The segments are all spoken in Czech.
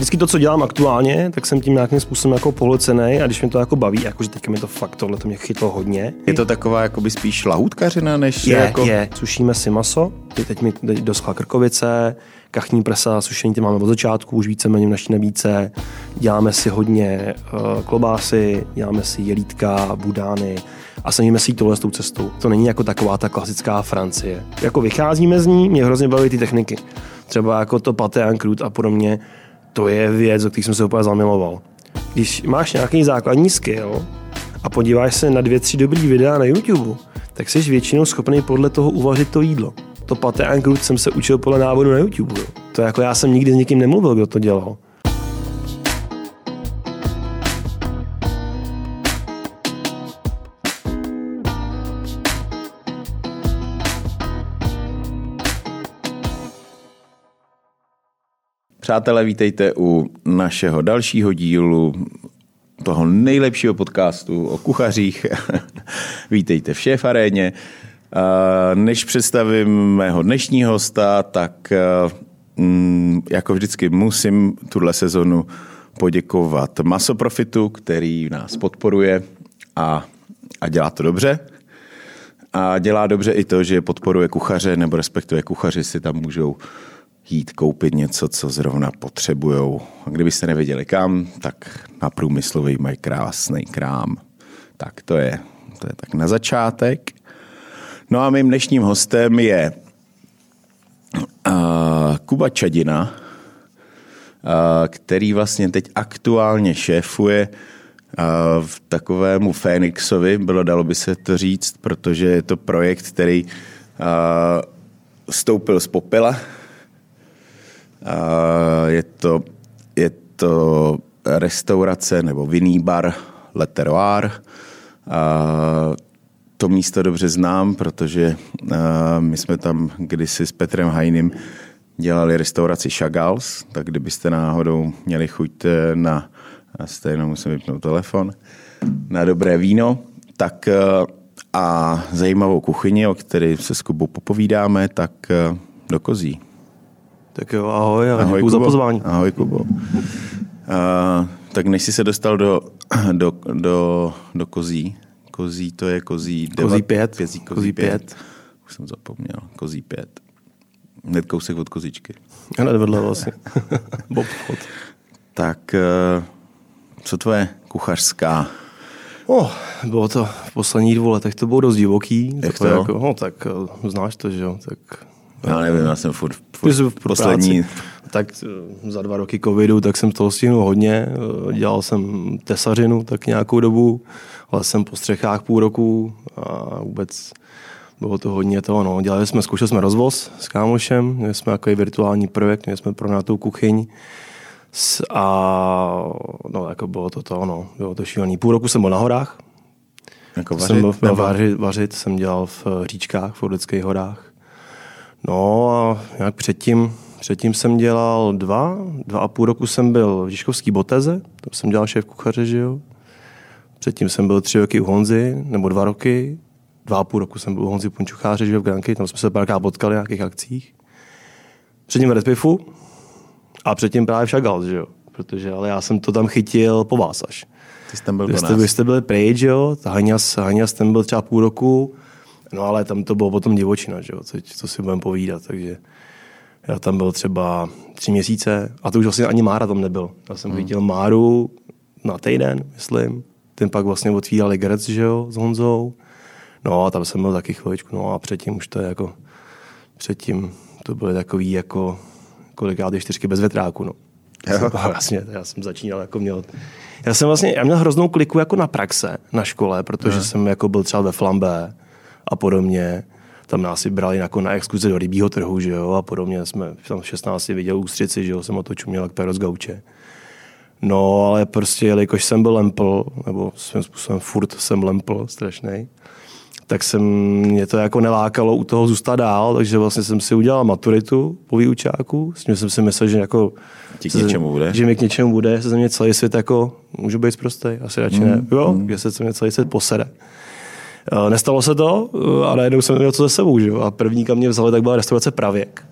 vždycky to, co dělám aktuálně, tak jsem tím nějakým způsobem jako pohlcený a když mě to jako baví, jakože teďka mi to fakt tohle to mě chytlo hodně. Je to taková jakoby spíš lahůdkařina, než Je, jako... je. Sušíme si maso, teď mi teď doschla krkovice, kachní prsa, sušení ty máme od začátku, už víceméně v naší nabídce. Děláme si hodně uh, klobásy, děláme si jelítka, budány a snažíme si jít tohle s tou cestou. To není jako taková ta klasická Francie. Jako vycházíme z ní, mě hrozně baví ty techniky. Třeba jako to paté en a podobně, to je věc, o který jsem se úplně zamiloval. Když máš nějaký základní skill a podíváš se na dvě, tři dobrý videa na YouTube, tak jsi většinou schopný podle toho uvařit to jídlo. To paté jsem se učil podle návodu na YouTube. To jako já jsem nikdy s nikým nemluvil, kdo to dělal. Přátelé, vítejte u našeho dalšího dílu toho nejlepšího podcastu o kuchařích. vítejte v Šéf Aréně. Než představím mého dnešního hosta, tak mm, jako vždycky musím tuhle sezonu poděkovat Masoprofitu, který nás podporuje a, a dělá to dobře. A dělá dobře i to, že podporuje kuchaře, nebo respektive kuchaři si tam můžou jít koupit něco, co zrovna potřebujou. A kdybyste nevěděli kam, tak na průmyslový mají krásný krám. Tak to je, to je tak na začátek. No a mým dnešním hostem je uh, Kuba Čadina, uh, který vlastně teď aktuálně šéfuje v takovému Fénixovi, bylo dalo by se to říct, protože je to projekt, který uh, stoupil z popela, je to, je to restaurace nebo vinný bar Le Terroir. To místo dobře znám, protože my jsme tam kdysi s Petrem Hajným dělali restauraci Chagals, tak kdybyste náhodou měli chuť eh, na, a stejno musím vypnout telefon, na dobré víno, tak eh, a zajímavou kuchyni, o které se s Kubou popovídáme, tak eh, do kozí. Tak jo, ahoj a ahoj, za pozvání. Ahoj, Kubo. Uh, tak než jsi se dostal do, do, do, do kozí, kozí to je kozí... Kozí pět. Pězí, kozí, kozí pět. pět. Už jsem zapomněl. Kozí pět. Hned kousek od kozičky. Hned vedle vlastně. Bob chod. Tak uh, co tvoje kuchařská Oh, bylo to v posledních dvou letech, to bylo dost divoký. Jak to jako, no, tak uh, znáš to, že jo, tak já nevím, já jsem furt, furt v poslední... Tak eh, za dva roky covidu, tak jsem toho stihnul hodně. Eh, dělal jsem tesařinu tak nějakou dobu, ale jsem po střechách půl roku a vůbec bylo to hodně toho. No. Dělali jsme, zkoušeli jsme rozvoz s kámošem, měli jsme takový virtuální projekt, měli jsme pronatou kuchyň a no, jako bylo to to, no, bylo to šílený. Půl roku jsem byl na horách, jako vařit, jsem byl vařit, vařit, jsem dělal v říčkách, v Orlických horách No a jak předtím, předtím jsem dělal dva, dva a půl roku jsem byl v Žižkovský Boteze, tam jsem dělal šéf kuchaře, že jo. Předtím jsem byl tři roky u Honzy, nebo dva roky, dva a půl roku jsem byl u Honzy Punčucháře, že jo, v Granky, tam jsme se párkrát potkali na nějakých akcích. Předtím v Redpifu a předtím právě v Chagall, že jo. Protože, ale já jsem to tam chytil po vás až. Ty jsi tam byl vy jste, vy jste byli pryč, jo, Haňas, Haňas ten byl třeba půl roku, No ale tam to bylo potom divočina, že jo, co, co si budeme povídat, takže já tam byl třeba tři měsíce a to už vlastně ani Mára tam nebyl. Já jsem hmm. viděl Máru na týden, myslím. Ten pak vlastně otvírali Gerec, že jo, s Honzou. No a tam jsem byl taky chviličku, no a předtím už to je jako, předtím to byly takový jako, kolikrát čtyřky bez vetráku, no. Jsem, vlastně, já jsem začínal jako měl, já jsem vlastně, já měl hroznou kliku jako na praxe na škole, protože hmm. jsem jako byl třeba ve Flambé, a podobně. Tam nás si brali jako na exkurzi do rybího trhu, že jo, a podobně. Jsme tam v 16 viděl ústřici, že jo, jsem o to čuměl jak pero z gauče. No, ale prostě, jelikož jsem byl lempl, nebo svým způsobem furt jsem lempl, strašný, tak jsem, mě to jako nelákalo u toho zůstat dál, takže vlastně jsem si udělal maturitu po výučáku, s tím jsem si myslel, že jako Ti k něčemu bude. Že mi k něčemu bude, se ze mě celý svět jako, můžu být prostý, asi radši mm, ne. Jo, mm. že se ze mě celý svět posede. Eh, nestalo se to, eh, ale najednou jsem měl to ze sebou. Že? A první, kam mě vzali, tak byla restaurace Pravěk.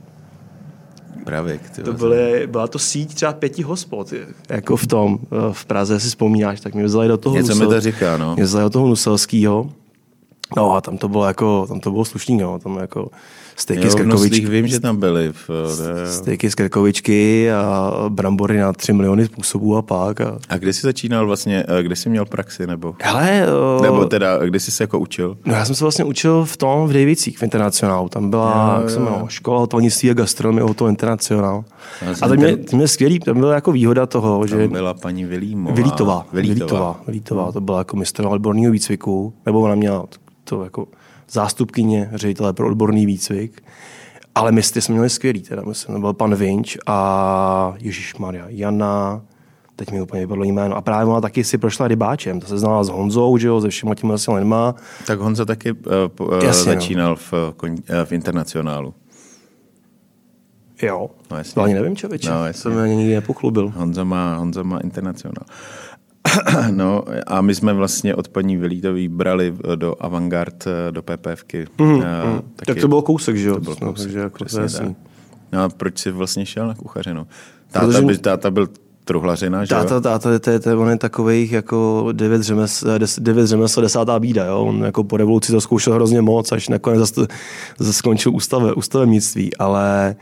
pravěk. Ty To byly, byla to síť třeba pěti hospod, jako v tom, eh, v Praze, si vzpomínáš, tak mě vzali do toho Něco mi Nusel- to říká, no. Mě vzali do toho Nuselského. No a tam to bylo jako, tam to bylo slušný, no. Tam jako stejky Jo, z krkovičky, vím, že tam byli. V, eh, stejky z krkovičky a brambory na tři miliony způsobů a pak. A... a kde jsi začínal vlastně, eh, kde jsi měl praxi, nebo? Hele, eh, Nebo teda, kde jsi se jako učil? No já jsem se vlastně učil v tom v Davicích v Internacionálu. Tam byla Jo, jak se jmenovala, škola hotelnictví a gastronomie Hotel jsem A to mě, to mě skvělý, tam byla jako výhoda toho, že Tam byla paní Vilímová. Vylítová, Vylítová. Vylítová, Vylítová, to byla jako mistr odborného výcviku, nebo ona měla to jako zástupkyně ředitele pro odborný výcvik. Ale mistry jsme měli skvělý, teda myslím, byl pan Vinč a Ježíš Maria, Jana, teď mi úplně vypadlo jméno. A právě ona taky si prošla rybáčem, to se znala s Honzou, že jo, se všema těmi asi lidma. Tak Honza taky uh, uh, Jasně, no. začínal v, koň- eh, v internacionálu. Jo, No, jasně. to ani nevím, člověče, No, no, jasně. jsem ani nikdy nepoklubil. Honza má, Honza má internacionál. No a my jsme vlastně od paní Vilítový brali do Avantgard, eh, do PPFky. Mm, Eh, mm. Tak to byl kousek, že jo? To byl No, kousek, takže jako přesně tak. No a proč jsi vlastně šel na kuchařinu? Táta, Protože- by, táta byl truhlařina, že jo? Táta, táta, to je, to je, on je takových jako devět řemesl, des, devět řemesl, desátá bída, jo? On jako po revoluci to zkoušel hrozně moc, až nakonec zase, zase skončil ústave, ústavemnictví, ale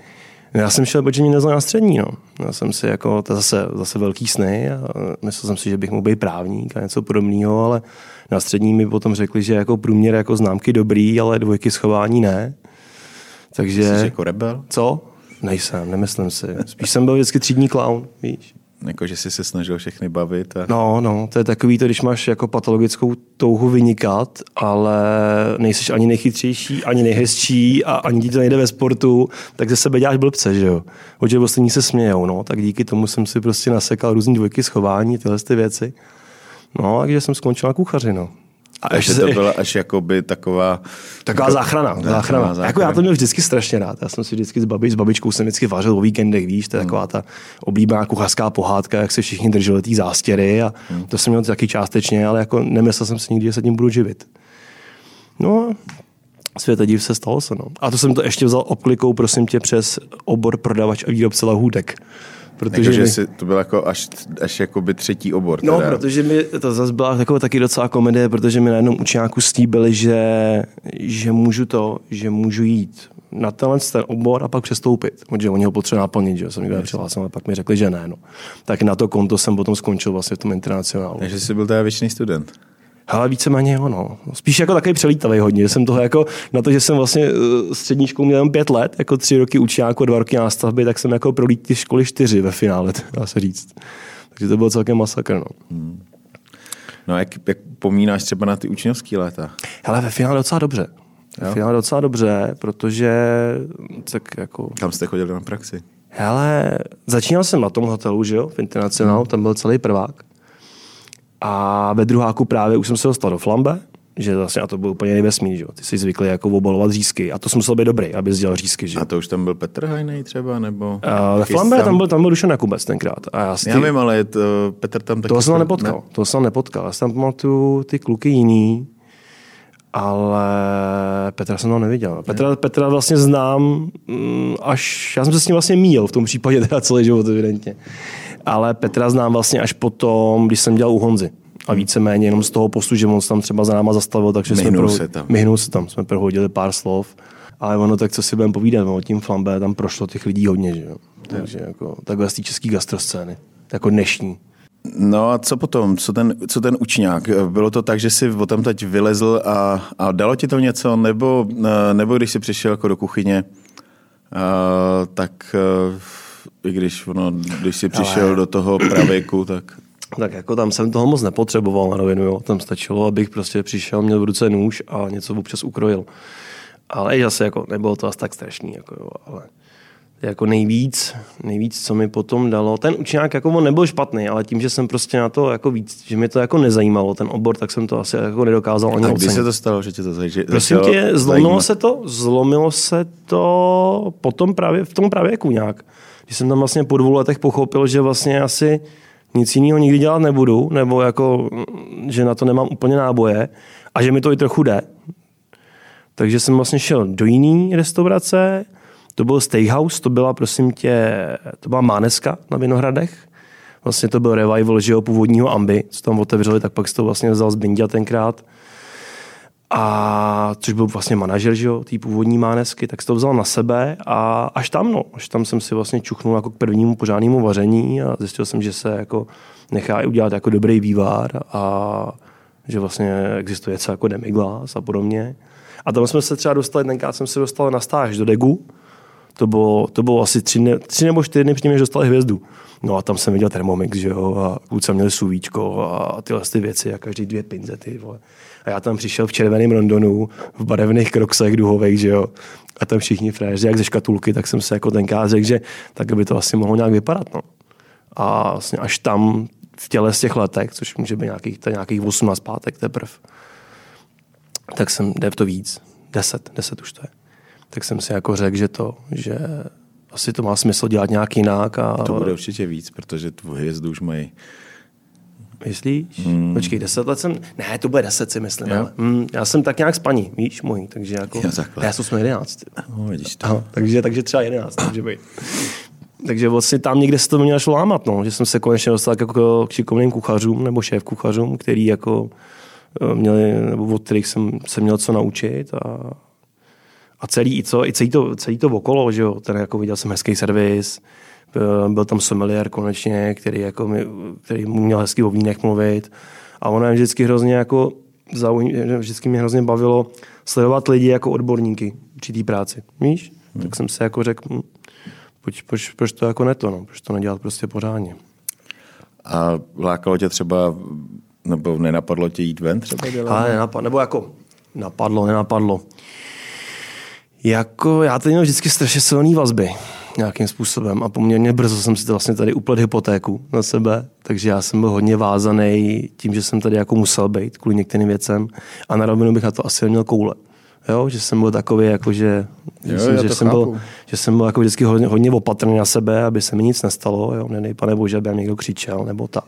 já jsem šel, protože mě neznal na střední, no. Já jsem si jako, to je zase, zase velký sny a myslel jsem si, že bych mohl být právník a něco podobného, ale na střední mi potom řekli, že jako průměr jako známky dobrý, ale dvojky schování ne. Takže... Jsi jako rebel? Co? Nejsem, nemyslím si. Spíš jsem byl vždycky třídní clown, víš. Jako, že jsi se snažil všechny bavit? A... No, no, to je takový to, když máš jako patologickou touhu vynikat, ale nejsiš ani nejchytřejší, ani nejhezčí a ani ti to nejde ve sportu, tak ze sebe děláš blbce, že jo. Protože ostatní se smějou, no, tak díky tomu jsem si prostě nasekal různý dvojky schování, tyhle ty věci. No, takže jsem skončil na kuchaři, no. A Takže ještě to byla až jakoby taková... Taková záchrana, Taková záchrana. záchrana. Jako já to měl vždycky strašně rád. Já jsem si vždycky s, babi, s babičkou jsem vždycky vařil o víkendech, víš, to je taková ta oblíbená kuchařská pohádka, jak se všichni drželi té zástěry a to jsem měl taky částečně, ale jako nemyslel jsem si nikdy, že se tím budu živit. No a světa div se stalo se, no. A to jsem to ještě vzal obklikou, prosím tě, přes obor prodavač a výrobce lahůdek. Protože Jako, mi- jsi, to byl jako až, až jakoby třetí obor. No, teda. protože mi to zase byla taková taky docela komedie, protože mi na jednom učňáku slíbili, že, že můžu to, že můžu jít na tenhle ten obor a pak přestoupit. Protože oni ho potřebují naplnit, že jsem nikdo nepřihlásil, ale pak mi řekli, že ne. No. Tak na to konto jsem potom skončil vlastně v tom internacionálu. Takže jsi byl teda věčný student. Ale víceméně jo, no. Spíš jako takový přelítavý hodně. že Jsem toho jako, na to, že jsem vlastně eh, střední školu měl jenom pět let, jako tři roky učňáku, dva roky nástavby, tak jsem jako prolít ty školy čtyři ve finále, dá se říct. Takže to byl celkem masakr, no. No a jak, jak pomínáš třeba na ty učňovský léta? Hele, ve finále docela dobře. Ve finále docela dobře, protože tak jako... Kam jste chodili na praxi? Hele, začínal jsem na tom hotelu, že jo, v Internacionálu, tam byl celý prvák. A ve druháku právě už jsem se dostal do flambe, že vlastně, a to byl úplně nejvesmí, že jo. Ty jsi zvyklý jako obalovat řízky a to jsem musel být dobrý, aby dělal řízky, že. A to už tam byl Petr Hajnej třeba, nebo? A ve flambe tam byl, tam byl Dušan Jakubec tenkrát. A já, si Já vím, ale je to, Petr tam taky... toho jsem chodil- nepotkal, toho jsem nepotkal. Já si tam pamatuju ty kluky jiný, ale Petra jsem tam neviděl. Petra, Petra vlastně znám mm, až, já jsem se s ním vlastně míjel v tom případě teda celý život evidentně. Ale Petra znám vlastně až potom, když jsem dělal u Honzy. A víceméně jenom z toho postu, že on se tam třeba za náma zastavil, takže Myhnul jsme se tam. Myhnul se tam, jsme prohodili pár slov. Ale ono tak, co si budeme povídat, no, tím flambe tam prošlo těch lidí hodně, že jo. Takže jako, takhle z té české gastroscény, jako dnešní. No a co potom? Co ten, co ten učňák? Bylo to tak, že jsi o tam teď vylezl a, a dalo ti to něco? Nebo, eh, nebo když jsi přišel jako do kuchyně, a, tak eh, i když, ono, když jsi přišel Ale- do toho pravěku, tak Tak jako tam jsem toho moc nepotřeboval na rovinu, jo. Tam stačilo, abych prostě přišel, měl v ruce nůž a něco občas ukrojil. Ale i zase jako nebylo to asi tak strašný, jako jo, ale jako nejvíc, nejvíc, co mi potom dalo, ten učňák jako on nebyl špatný, ale tím, že jsem prostě na to jako víc, že mě to jako nezajímalo, ten obor, tak jsem to asi jako nedokázal ani kdy ocenit. se to stalo, že tě to zaži- Prosím tě, zlomilo zajímat? se to, zlomilo se to potom právě v tom pravěku nějak. Když jsem tam vlastně po dvou letech pochopil, že vlastně asi nic jiného nikdy dělat nebudu, nebo jako, mm, že na to nemám úplně náboje a že mi to i trochu jde. Takže jsem vlastně šel do jiný restaurace To byl Steakhouse, to byla prosím tě, to byla Máneska na Vinohradech. Vlastně to byl revival, že jo, původního Ambi, co tam otevřeli, tak pak se to vlastně vzal z Bindia tenkrát. A což byl vlastně manažer, že jo, té původní mánesky, tak se to vzal na sebe a až tam, no, až tam jsem si vlastně čuchnul jako k prvnímu pořádnému vaření a zjistil jsem, že se jako nechá i udělat jako dobrý vývar a že vlastně existuje něco jako demiglas a podobně. A tam jsme se třeba dostali, tenkrát jsem se dostal na stáž do Degu, to bylo, to bylo asi tři, ne, tři nebo čtyři dny předtím, než dostali hvězdu. No a tam jsem viděl Thermomix, že jo, a kluci měli suvíčko a tyhle ty věci a každý dvě pinzety, vole. A já tam přišel v červeném Londonu, v barevných kroksech duhových, že jo. A tam všichni fréři, jak ze škatulky, tak jsem se jako tenkrát řekl, že tak by to asi mohlo nějak vypadat, no. A vlastně až tam v těle z těch letech, což může být nějakých, nějakých 18 pátek teprve, tak jsem, jde to víc, 10, 10 už to je. Tak jsem si jako řekl, že to, že asi to má smysl dělat nějak jinak. A... To bude určitě víc, protože tu hvězdu už mají Myslíš? Hmm. Počkej, deset let jsem... Ne, to bude deset si myslím. Ale, hmm, já jsem tak nějak spaní, víš, můj, takže jako... Jo, já jsem jedenáct. No, vidíš to. Aha, takže, takže třeba jedenáct, může být. Takže vlastně tam někde se to mělo šlo lámat, no, že jsem se konečně dostal jako k šikovným kuchařům nebo šéf kuchařům, který jako eh, měli, nebo od kterých jsem se měl co naučit a, a celý, i, co, i celý, to, celý to okolo, že jo, ten jako viděl jsem hezký servis, byl, byl tam sommelier konečně, který, jako mi, který mu měl hezky o vínech mluvit a ono je vždycky hrozně jako zaujím, vždycky mě hrozně bavilo sledovat lidi jako odborníky určitý práci, víš? Hmm. Tak jsem se jako řekl, hm, proč, proč, proč to jako neto, no? proč to nedělat prostě pořádně. A lákalo tě třeba, nebo nenapadlo tě jít ven třeba dělat? Ale nenapadlo, nebo jako napadlo, nenapadlo. Jako já teď měl vždycky strašně silný vazby nějakým způsobem a poměrně brzo jsem si to vlastně tady uplet hypotéku na sebe, takže já jsem byl hodně vázaný tím, že jsem tady jako musel být kvůli některým věcem a na rovinu bych na to asi neměl koule. Jo, že jsem byl takový, jako že, jo, myslím, že, jsem byl, že jsem byl jako vždycky hodně, hodně opatrný na sebe, aby se mi nic nestalo, jo, ne, pane bože, aby někdo křičel, nebo tak.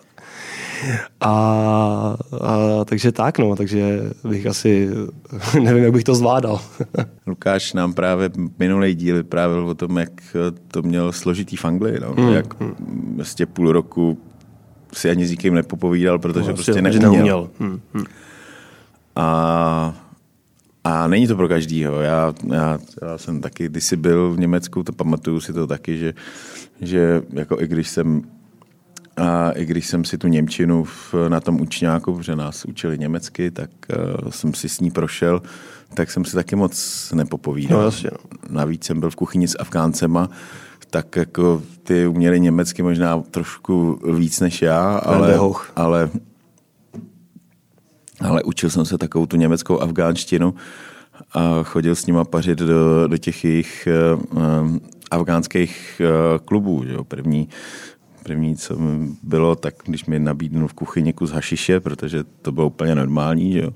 A, a, takže tak, no, takže bych asi, nevím, jak bych to zvládal. Lukáš nám právě minulý díl vyprávěl o tom, jak to měl složitý v Anglii, no, hmm. jak vlastně půl roku si ani s nikým nepopovídal, protože no, prostě neuměl. neuměl. Hmm. Hmm. A a není to pro každýho. Já, já, já jsem taky, když jsi byl v Německu, to pamatuju si to taky, že, že jako i když jsem a i když jsem si tu Němčinu v, na tom učňáku, protože nás učili německy, tak uh, jsem si s ní prošel, tak jsem si taky moc nepopovídal. No, jasně, no. Navíc jsem byl v kuchyni s Afgáncema, tak jako ty uměli německy možná trošku víc než já, ale, ale ale učil jsem se takovou tu německou afgánštinu a chodil s nima pařit do, do těch jejich uh, afgánských uh, klubů. Jo. První, první, co bylo, tak když mi nabídnul v kuchyni kus hašiše, protože to bylo úplně normální, že jo.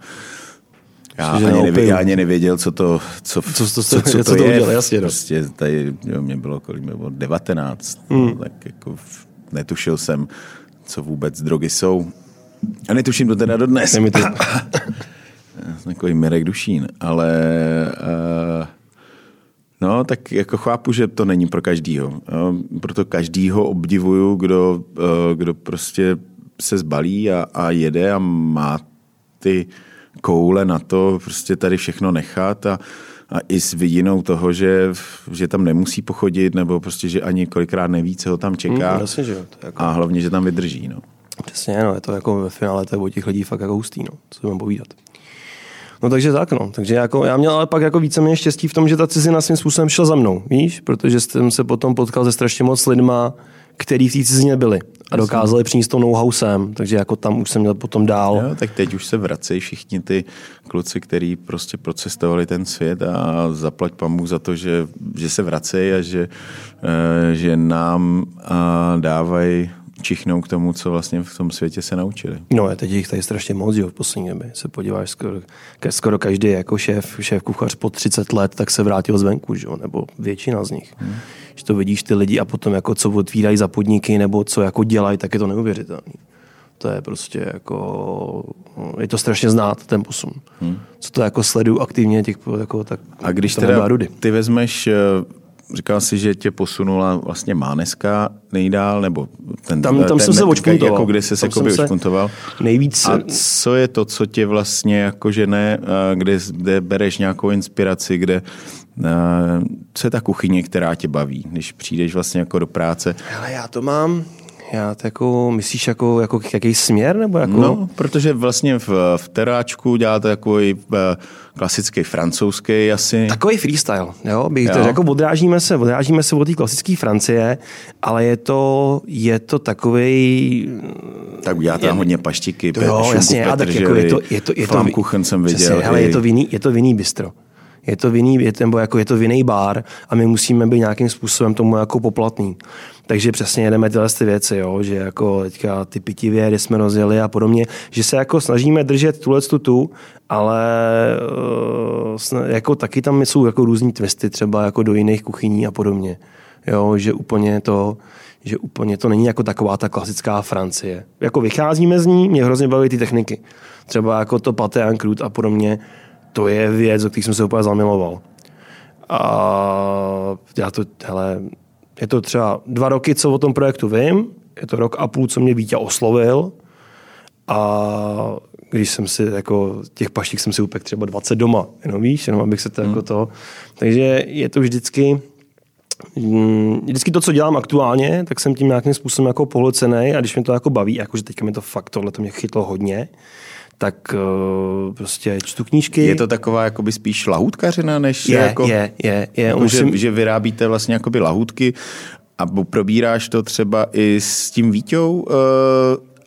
Já ani, nevěděl, já ani nevěděl, co to, co, co, co, co, co, co to je. Udělal, jasně, no. prostě tady, jo, mě bylo kolik, bylo 19, hmm. no, tak jako netušil jsem, co vůbec drogy jsou. A netuším to teda dodnes. To... Takový Mirek Dušín, ale uh, no, tak jako chápu, že to není pro každýho. Uh, proto každýho obdivuju, kdo, uh, kdo prostě se zbalí a, a jede a má ty koule na to prostě tady všechno nechat a, a i s vidinou toho, že, že tam nemusí pochodit, nebo prostě, že ani kolikrát neví, co ho tam čeká. Hmm, jasně, že jo. To jako... A hlavně, že tam vydrží. No. Přesně, no, je to jako ve finále to je o těch lidí fakt jako hustý, no, co budeme povídat. No takže tak, no. Takže jako, já měl ale pak jako víceméně štěstí v tom, že ta cizina svým způsobem šla za mnou, víš? Protože jsem se potom potkal se strašně moc lidma, který v té cizině byli a dokázali přinést to know-how sem, takže jako tam už jsem měl potom dál. Jo, tak teď už se vracejí všichni ty kluci, kteří prostě procestovali ten svět a zaplať pamu za to, že, že se vracejí a že, eh, že nám dávají čichnou k tomu, co vlastně v tom světě se naučili. No je teď jich tady strašně moc, jo, v poslední době. Se podíváš, skoro, skoro každý jako šéf, šéf kuchař po 30 let, tak se vrátil zvenku, jo, nebo většina z nich. Hmm. Když to vidíš ty lidi a potom jako co otvírají za podniky, nebo co jako dělají, tak je to neuvěřitelné. To je prostě jako, je to strašně znát ten posun. Hmm. Co to jako sleduju aktivně těch, jako, tak A když teda ty vezmeš eh, říkal jsi, že tě posunula vlastně Máneska nejdál, nebo ten, Tam- tam ten, jsem se očpuntoval. Jako kde jsi se jakoby jsem se očpuntoval. Nejvíc A co je to, co tě vlastně jako žene, eh, kde, kde bereš nějakou inspiraci, kde co je ta kuchyně, která tě baví, když přijdeš vlastně jako do práce? Ale já to mám, já to jako, myslíš jako, jako jaký směr, nebo jako? No, protože vlastně v, v teráčku děláte takový eh, klasický francouzský asi. Takový freestyle, jo, bych Jo. to jako odrážíme se, odrážíme se od té klasické Francie, ale je to, je to takový, Tak uděláte tam hodně paštiky, to jo, šunku jasně, a tak jako je to, je to, je to, Flammkuchen jsem viděl. Přesně, i- je to vinný, je to vinný bistro. Je to vinný, je nebo jako je to vinný bar a my musíme být nějakým způsobem tomu jako poplatný. Takže přesně jedeme tyhle ty věci, jo, že jako teďka ty pitivě, kde jsme rozjeli a podobně, že se jako snažíme držet tuhle tu, tu ale sna- jako taky tam jsou jako různý twisty třeba jako do jiných kuchyní a podobně. Jo, že úplně to, že úplně to není jako taková ta klasická Francie. Jako vycházíme z ní, mě hrozně baví ty techniky. Třeba jako to paté en a podobně, to je věc, o který jsem se úplně zamiloval. A já to, hele, je to třeba dva roky, co o tom projektu vím, je to rok a půl, co mě Vítě oslovil a když jsem si, jako těch paštík jsem si upek třeba 20 doma, jenom víš, jenom abych se to jako to. Takže je to vždycky, Mm, vždycky to, co dělám aktuálně, tak jsem tím nějakým způsobem jako pohlcený a když mě to jako baví, jakože teďka mi to fakt tohle to mě chytlo hodně, tak uh, prostě čtu knížky. Je to taková jakoby spíš lahůdkařina, než je, jako, je, je, je. jako Musím, že, že vyrábíte vlastně jakoby lahůdky a probíráš to třeba i s tím Víťou, uh,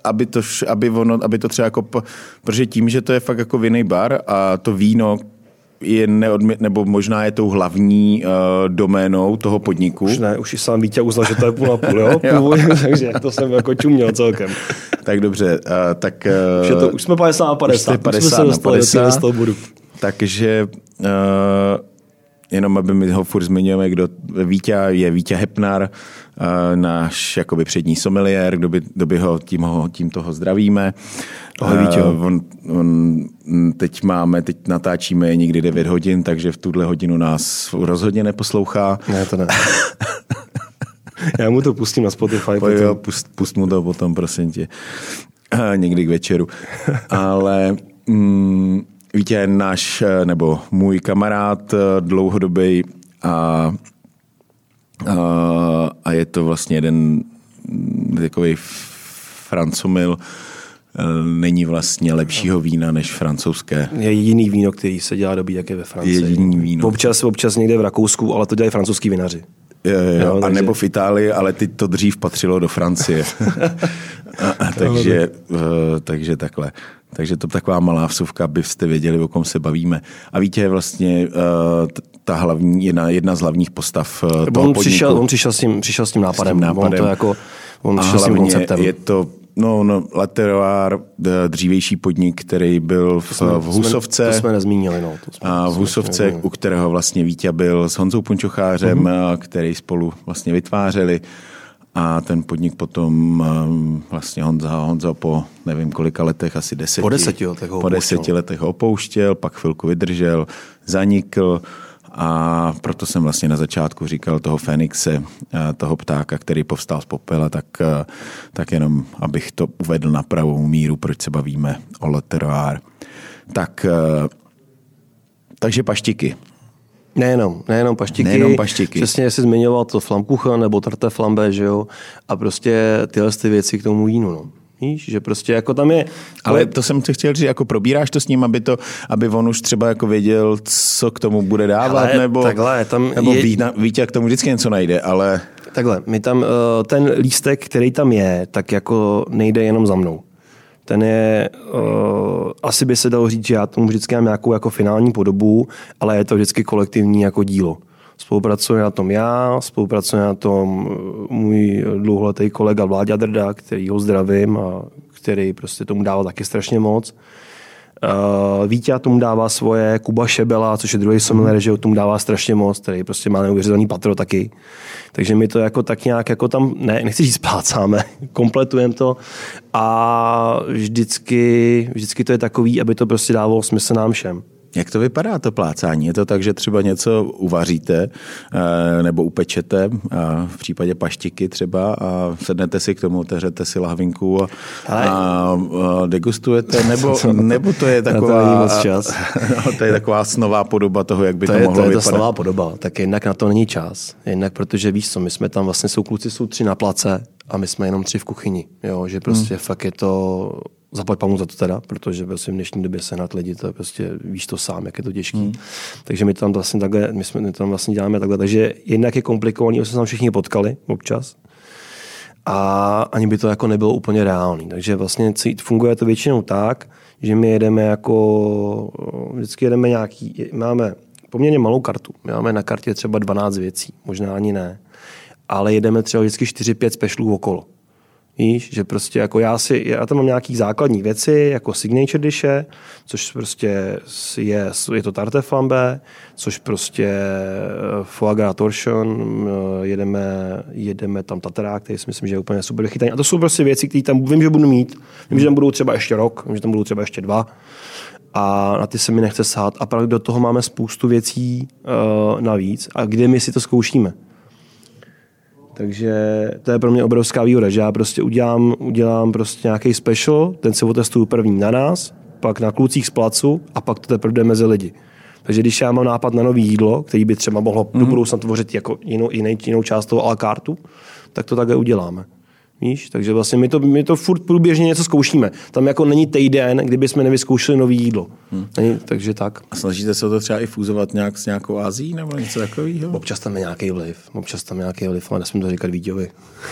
aby to, aby, ono, aby to třeba jako, protože tím, že to je fakt jako vinný bar a to víno je neodmě, nebo možná je tou hlavní uh, doménou toho podniku. už ne, už i sám Vítě uznal, že to je půl na půl, jo? Původně, takže to jsem jako čuměl celkem. Tak dobře, uh, tak... Už, je to, už jsme 50 na 50. Už jste Už jsme 50 se dostali do 50. téhle z toho bodu. Takže uh, jenom aby my ho furt zmiňujeme, kdo Vítě je Vítě Hepnar, uh, náš jakoby přední sommelier, kdo by, kdo by ho, tím, ho, tím toho zdravíme. Ahoj. Uh, on, on, mm, teď máme, teď natáčíme někdy 9 hodin, takže v tuhle hodinu nás rozhodně neposlouchá. Ne, to ne. Já mu to pustím na Spotify. Pojď, potom. jo, pust, pust mu to potom, prosím tě. Eh, Někdy k večeru. Ale mm, Vítě je náš, eh, nebo můj kamarád eh, dlouhodobý a, a, je to vlastně jeden takový francomil, eh, není vlastně lepšího vína než francouzské. Je jediný víno, který se dělá dobrý, jak je ve Francii. Jediný víno. Občas, občas někde v Rakousku, ale to dělají francouzský vinaři. Jo, jo. A takže- nebo v Itálii, ale teď to dřív patřilo do Francie. a, a, takže, uh, takže takhle. Takže to taková malá vsuvka, abyste věděli, o kom se bavíme. A Vítě je vlastně uh, t- ta hlavní, jedna, jedna z hlavních postav uh, toho on podniku. přišel, on přišel s tím, přišel s tím nápadem. nápadem. On to jako, on a přišel s tím konceptem. je to no, no, Lateroár, dřívější podnik, který byl v, v Husovce. To jsme nezmínili. No. To jsme, A to v jsme Husovce, nezmínili. u kterého vlastně Vítě byl s Honzou Punčochářem, uh-huh. který spolu vlastně vytvářeli. A ten podnik potom um, vlastně Honza, Honza po nevím kolika letech, asi deseti. Po deseti letech ho Po opouštěl. deseti letech ho opouštěl, pak chvilku vydržel, zanikl a proto jsem vlastně na začátku říkal toho Fenixe, eh, toho ptáka, který povstal z popela, tak, eh, tak jenom abych to uvedl na pravou míru, proč se bavíme o Le Terroir. Tak, eh, takže paštiky. Nejenom, nejenom paštiky. Nejenom paštiky. Přesně jsi zmiňoval to flamkuchen nebo tarte flambe, že jo? A prostě tyhle ty věci k tomu vínu, no. Víš, že prostě jako tam je... Ale to jsem ti chtěl říct, jako probíráš to s ním, aby, to, aby on už třeba jako věděl, co k tomu bude dávat, Hele, nebo, takhle, tam nebo je- Vít, Vítě k tomu vždycky něco najde, ale Takhle, my tam, eh, ten lístek, který tam je, tak jako nejde jenom za mnou. Ten je, uh, asi by se dalo říct, že já tomu vždycky mám nějakou jako finální podobu, ale je to vždycky kolektivní jako dílo. Spolupracuje na tom já, spolupracuje na tom eh, můj dlouholetý kolega Vláďa Drda, který ho zdravím a který prostě tomu dával taky strašně moc. Uh, Vítě tomu dává svoje, Kuba Šebela, což je druhý sommelier, že ho tomu dává strašně moc, který prostě má neuvěřitelný patro taky. Takže my to jako tak nějak jako tam, ne, nechci říct splácáme, kompletujeme to a vždycky, vždycky to je takový, aby to prostě dávalo smysl nám všem. Jak to vypadá, to plácání? Je to tak, že třeba něco uvaříte eh, nebo upečete, v případě paštiky třeba, a sednete si k tomu, otevřete si lahvinku a, Ale... a, degustujete, nebo, nebo to je taková, to, čas. no, to je taková snová podoba toho, jak by to, to, je, mohlo to je vypadat. To snová podoba, tak jednak na to není čas. Jednak protože víš co, my jsme tam vlastně, jsou kluci, jsou tři na place a my jsme jenom tři v kuchyni. Jo, že prostě hmm. fakt je to zaplať pamu za to teda, protože prostě v dnešní době sehnat lidi, to je prostě víš to sám, jak je to těžký. Hmm. Takže my to tam vlastně takhle, my, jsme, my to tam vlastně děláme takhle. Takže jednak je komplikovaný, že jsme tam všichni potkali občas, a ani by to jako nebylo úplně reálný. Takže vlastně funguje to většinou tak, že my jedeme jako, vždycky jedeme nějaký, máme poměrně malou kartu. My máme na kartě třeba 12 věcí, možná ani ne. Ale jedeme třeba vždycky 4-5 specialů okolo. Víš, že prostě jako já si, já tam mám nějaký základní věci, jako signature dishe, což prostě je, je to tarte flambe, což prostě eh, foie gras torsion, eh, jedeme, jedeme tam tatarák, který si myslím, že je úplně super vychytaný. A to jsou prostě věci, které tam vím, že budu mít. Vím, že tam budou třeba ještě rok, vím, že tam budou třeba ještě dva. A na ty se mi nechce sát. A právě do toho máme spoustu věcí uh, navíc. A kde my si to zkoušíme? Takže to je pro mě obrovská výhoda, že já prostě udělám, udělám prostě nějaký special, ten si otestuju první na nás, pak na klucích z placu a pak to teprve jde mezi lidi. Takže když já mám nápad na nový jídlo, který by třeba mohlo mm-hmm. do budoucna tvořit jako jinou, jinou, jinou část toho a kartu, tak to takhle uděláme. Víš? Takže vlastně my to, my to furt průběžně něco zkoušíme. Tam jako není týden, kdyby jsme nevyzkoušeli nový jídlo. Hmm. Není, takže tak. A snažíte se to třeba i fúzovat nějak s nějakou Azí nebo něco takového? Občas tam je nějaký vliv. Občas tam je nějaký vliv, ale nesmím to říkat Vítěvi.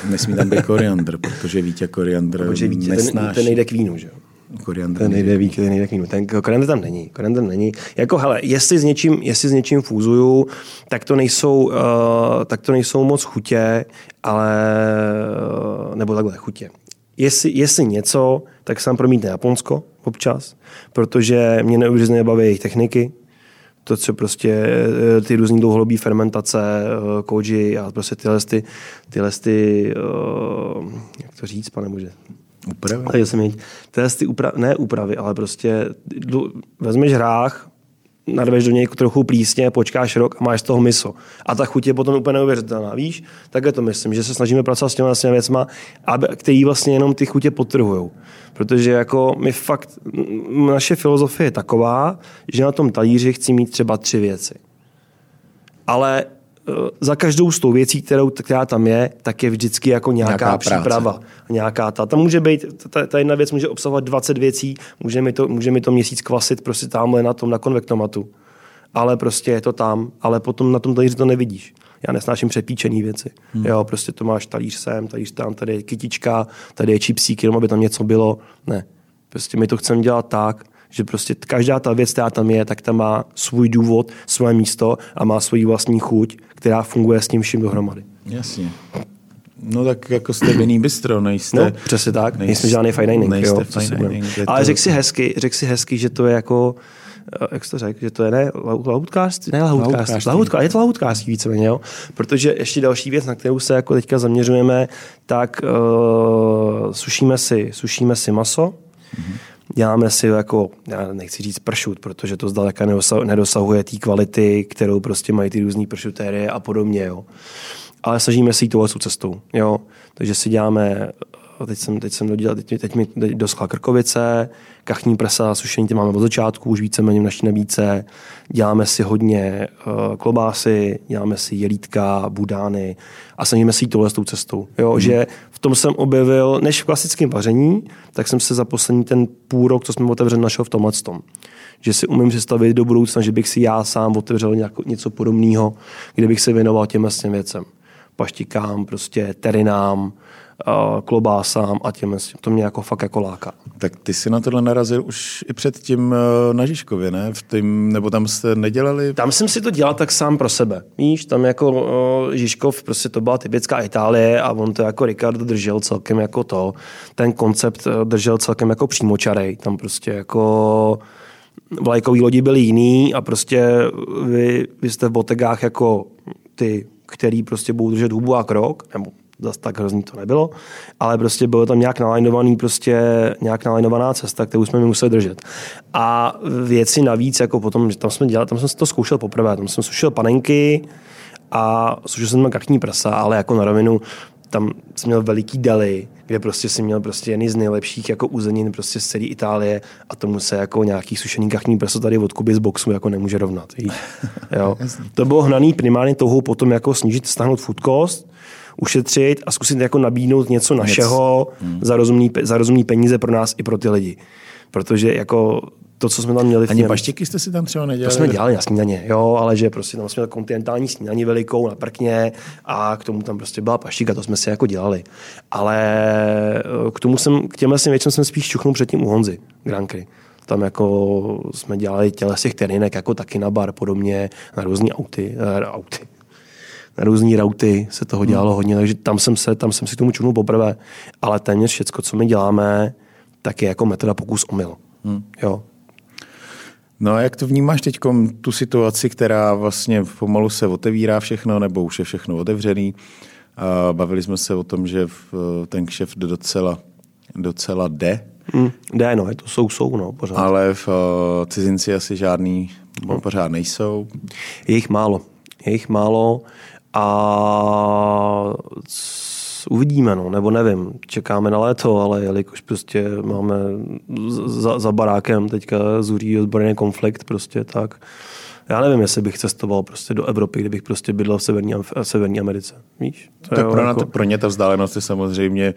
Nesmí tam být koriandr, protože Vítě koriandr protože Vítě, ten, ten, nejde k vínu, že jo? Koriandr ten nejde víc, ten nejde k. Ten koriandr tam není. Koriandr není. Jako hele, jestli s něčím, jestli s něčím fúzuju, tak to nejsou, uh, tak to nejsou moc chutě, ale uh, nebo takhle chutě. Jestli, jestli něco, tak sám promítne Japonsko občas, protože mě neuvěřitelně baví jejich techniky, to, co prostě eh, ty různý dlouholobý fermentace, koji a prostě tyhle, ty, tyhle ty, uh, jak to říct, pane bože, Úpravy? Takže jsem měl, tyhle ty upra- ne úpravy, ale prostě vezmeš hrách, narveš do něj trochu plísně, počkáš rok a máš z toho miso. A ta chuť je potom úplně neuvěřitelná, víš? je to myslím, že se snažíme pracovat s těmi vlastně věcma, aby, vlastně jenom ty chutě potrhují. Protože jako my fakt, naše filozofie je taková, že na tom talíři chci mít třeba tři věci. Ale za každou z tou věcí, kterou, která tam je, tak je vždycky jako nějaká, nějaká příprava. Nějaká ta. Tam může být, ta, ta, jedna věc může obsahovat 20 věcí, může mi to, může mi to měsíc kvasit prostě tamhle na tom, na konvektomatu. Ale prostě je to tam, ale potom na tom talíři to nevidíš. Já nesnáším přepíčený věci. Hmm. Jo, prostě to máš talíř sem, talíř tam, tady je kytička, tady je čipsík, jenom aby tam něco bylo. Ne. Prostě my to chceme dělat tak, že prostě každá ta věc, která tam je, tak tam má svůj důvod, své místo a má svoji vlastní chuť, která funguje s tím vším dohromady. Jasně. No tak jako jste vinný bystro, nejste... No, přesně tak, nejste, nejsme žádný fine dining. Nejste jo, fine dining Ale řekl si hezky, řek si hezky, že to je jako eh, jak to řekl, že to je ne lahutkářství, ne lahutkářství, lahutkářství, je to lahutkářství víceméně, jo? protože ještě další věc, na kterou se jako teďka zaměřujeme, tak uh, sušíme, si, sušíme si maso, mm-hmm děláme si jako, já nechci říct pršut, protože to zdaleka nedosahuje té kvality, kterou prostě mají ty různé pršutérie a podobně. Jo. Ale snažíme si jít touhle cestou. Jo. Takže si děláme, teď jsem, teď jsem dodělal, teď, teď mi doschla krkovice, kachní prsa, sušení ty máme od začátku, už víceméně v naší nabídce. Děláme si hodně uh, klobásy, děláme si jelítka, budány a snažíme si jít tohle s tou cestou. Jo, mm. Že v tom jsem objevil, než v klasickém vaření, tak jsem se za poslední ten půl rok, co jsme otevřeli, našel v tomhle tom že si umím představit do budoucna, že bych si já sám otevřel nějako, něco podobného, kde bych se věnoval těm věcem. Paštikám, prostě terinám, klobásám a těm, to mě jako fakt jako láká. Tak ty si na tohle narazil už i před tím eh, na Žižkově, ne? V tím, nebo tam jste nedělali? Tam jsem si to dělal tak sám pro sebe. Víš, tam jako uh, Žižkov, prostě to byla typická Itálie a on to jako Ricardo držel celkem jako to. Ten koncept eh, držel celkem jako přímočarej. Tam prostě jako vlajkový lodi byly jiný a prostě vy, vy jste v botegách jako ty, který prostě budou držet hubu a krok, nebo zase tak hrozný to nebylo, ale prostě bylo tam nějak nalajnovaný, prostě nějak nalajnovaná cesta, kterou jsme mi museli držet. A věci navíc, jako potom, tam jsme dělali, tam jsem to zkoušel poprvé, tam jsem sušil panenky, a sušil jsem kakní prasa, ale jako na rovinu tam jsem měl veliký deli, kde prostě jsem měl prostě jedny z nejlepších jako uzenin prostě z celé Itálie a tomu se jako nějaký sušený kachní prso tady od Kuby z boxu jako nemůže rovnat. Jo. To bylo hnaný primárně touhou potom jako snížit, stáhnout food cost, ušetřit a zkusit jako nabídnout něco našeho hmm. za, rozumný, za rozumný peníze pro nás i pro ty lidi. Protože jako to, co jsme tam měli. Ani paštiky jste si tam třeba nedělali? To jsme dělali na snídaně, jo, ale že prostě tam jsme měli kontinentální snídaní velikou na prkně a k tomu tam prostě byla paštika, to jsme si jako dělali. Ale eh, k tomu jsem, k těmhle věcem jsem spíš čuchnul předtím u Honzy, Grankry. Tam jako jsme dělali těle těch terinek jako taky na bar podobně, na různé auty, uh, auty, na různé rauty se toho dělalo hmm. hodně, takže tam jsem, se, tam jsem si k tomu čuchnul poprvé. Ale téměř všechno, co my děláme, tak je jako metoda pokus omyl. Hmm. Jo, No a jak to vnímáš teď tu situaci, která vlastně pomalu se otevírá všechno, nebo už je všechno otevřený? A bavili jsme se o tom, že ten kšef docela, docela jde. Mm, jde, no, je to jsou, jsou, no, pořád. Ale v uh, cizinci asi žádný no. pořád nejsou. Je jich málo. Je jich málo a uvidíme, no, nebo nevím, čekáme na léto, ale jelikož prostě máme za, za barákem teďka zuří ozbrojený konflikt, prostě tak já nevím, jestli bych cestoval prostě do Evropy, kdybych prostě bydlel v Severní, v Severní Americe. Víš? To tak pro, jako... pro ně ta vzdálenost je samozřejmě,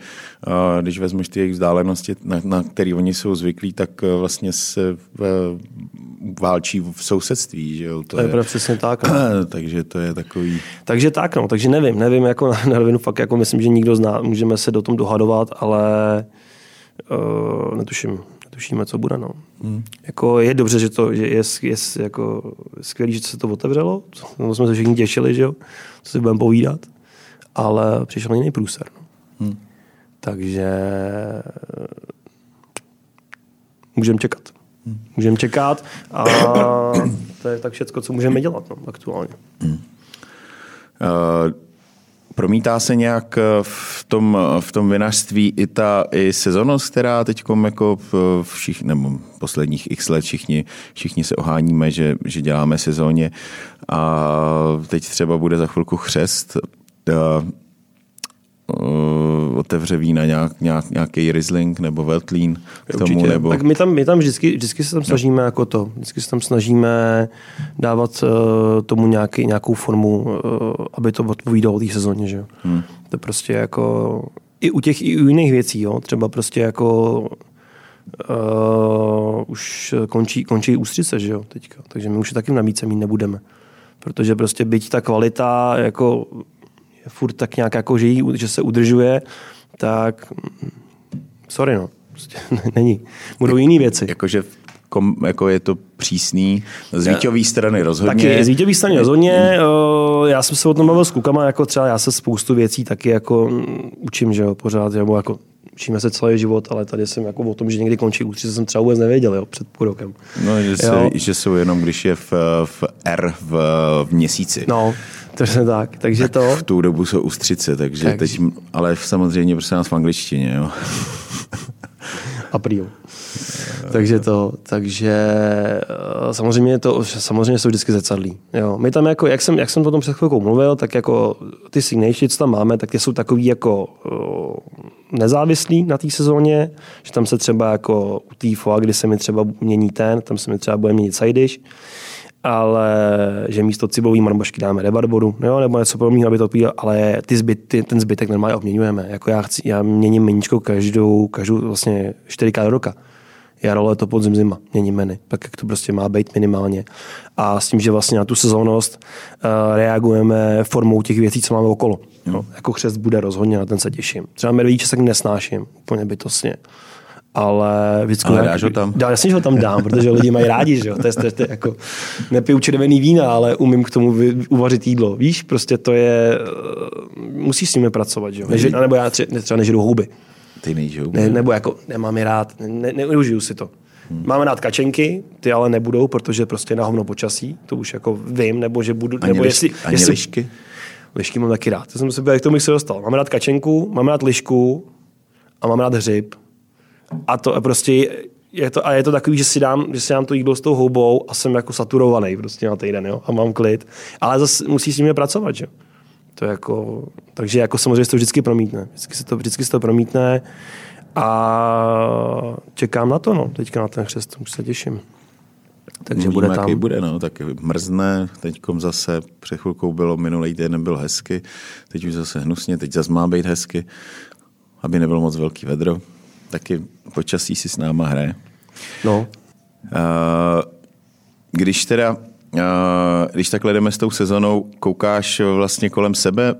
když vezmeš ty jejich vzdálenosti, na, na které oni jsou zvyklí, tak e, vlastně se válčí v sousedství. Že jo? To, to je, je přesně tak. No. takže to je takový... Takže tak, no, takže nevím, nevím, jako na rovinu fakt, jako myslím, že nikdo zná, můžeme se do tom dohadovat, ale uh, netuším, netušíme, co bude. No. Hmm. Jako je dobře, že to že je, je, jako skvělý, že se to otevřelo, no, jsme se všichni těšili, že jo, co si budeme povídat, ale přišel jiný průser. No. Hmm. Takže můžeme čekat. Hmm. Můžeme čekat a to je tak všechno, co můžeme dělat no, aktuálně. Hmm. Uh, Promítá se nějak eh, v tom, v tom vinařství i ta i sezonost, která teď jako všichni, nebo posledních x let všichni, všichni se oháníme, že, že děláme sezóně a teď třeba bude za chvilku chřest. Uh, otevře vína nějak, nějak, nějaký Riesling nebo Veltlín k tomu. Určitě. Nebo... Tak my tam, my tam vždycky, vždycky se tam snažíme no. jako to. Vždycky se tam snažíme dávat uh, tomu nějaký, nějakou formu, uh, aby to odpovídalo té sezóně. Že? Hmm. To prostě jako i u těch i u jiných věcí, jo? třeba prostě jako uh, už končí, končí ústřice, že jo, teďka. Takže my už taky nabídce mít nebudeme. Protože prostě byť ta kvalita jako furt tak nějak jako, že, jí, že se udržuje, tak sorry no, prostě není. Budou jiné věci. Jakože kom, jako je to přísný. Z vítěvé strany rozhodně. Taky z vítěvé strany rozhodně. Já jsem se o tom bavil s klukama, jako třeba já se spoustu věcí taky jako mm, učím, že jo, pořád, nebo jako učíme se celý život, ale tady jsem jako o tom, že někdy končí ústřice, jsem třeba vůbec nevěděl, jo, před půl rokem. No, že, se, že jsou jenom, když je v, v R v, v měsíci. No, Přesně tak, takže to... V tu dobu jsou ústřice, takže, takže... teď, ale samozřejmě prostě nás v angličtině, jo. April. takže to, takže eh, samozřejmě to, samozřejmě jsou vždycky zrcadlí. Jo. My tam jako, jak jsem, jak jsem potom před chvilkou mluvil, tak jako ty signature, co tam máme, tak ty jsou takový jako uh, nezávislí na té sezóně, že tam se třeba jako u té FOA, kdy se mi třeba mění ten, tam se mi třeba bude měnit side dish, ale že místo cibový marmošky dáme rebarboru, jo, nebo něco podobného, aby to odpovídalo, ale ty zbyt, ty, ten zbytek normálně obměňujeme. Jako já, chci, já měním meníčko každou, každou vlastně čtyřikrát do roka. Jaro, leto, podzim, zima, měním meny, tak jak to prostě má být minimálně. A s tím, že vlastně na tu sezónnost uh, reagujeme formou těch věcí, co máme okolo. Jo. Jako křest bude rozhodně, na ten se těším. Třeba medvědí časek nesnáším, úplně bytostně ale vždycky... Ale dáš ho tam? Dá, jasně, že ho tam dám, protože lidi mají rádi, že jo. To je, to je, to je jako, nepiju červený vína, ale umím k tomu vy, uvařit jídlo. Víš, prostě to je, eh, musíš s nimi pracovat, že jo. Neži, nebo já třeba, třeba nežiju houby. Ty nežiju. Ne, nebo jako nemám je rád, ne, neužiju si to. Hmm. Máme rád kačenky, ty ale nebudou, protože prostě na hovno počasí, to už jako vím, nebo že budu, ani nebo jestli, ani jestli, lišky? Lišky mám taky rád. To jsem se k tomu bych se dostal. Mám rád kačenku, mám rád lišku a mám rád hřib. A to je prostě je to, a je to takový, že si, dám, že si dám to jídlo s tou houbou a jsem jako saturovaný prostě na týden, jo, a mám klid. Ale zase musí s nimi pracovat, že? To je jako, takže jako samozřejmě se to vždycky promítne. Vždycky se to, vždycky se to promítne a čekám na to, no, teďka na ten křest, už se těším. Takže bude tam. bude, no, tak mrzne, teďkom zase před chvilkou bylo, minulý týden byl hezky, teď už zase hnusně, teď zase má být hezky, aby nebylo moc velký vedro. Taky počasí si s náma hraje. No. Když teda když takhle jdeme s tou sezonou, koukáš vlastně kolem sebe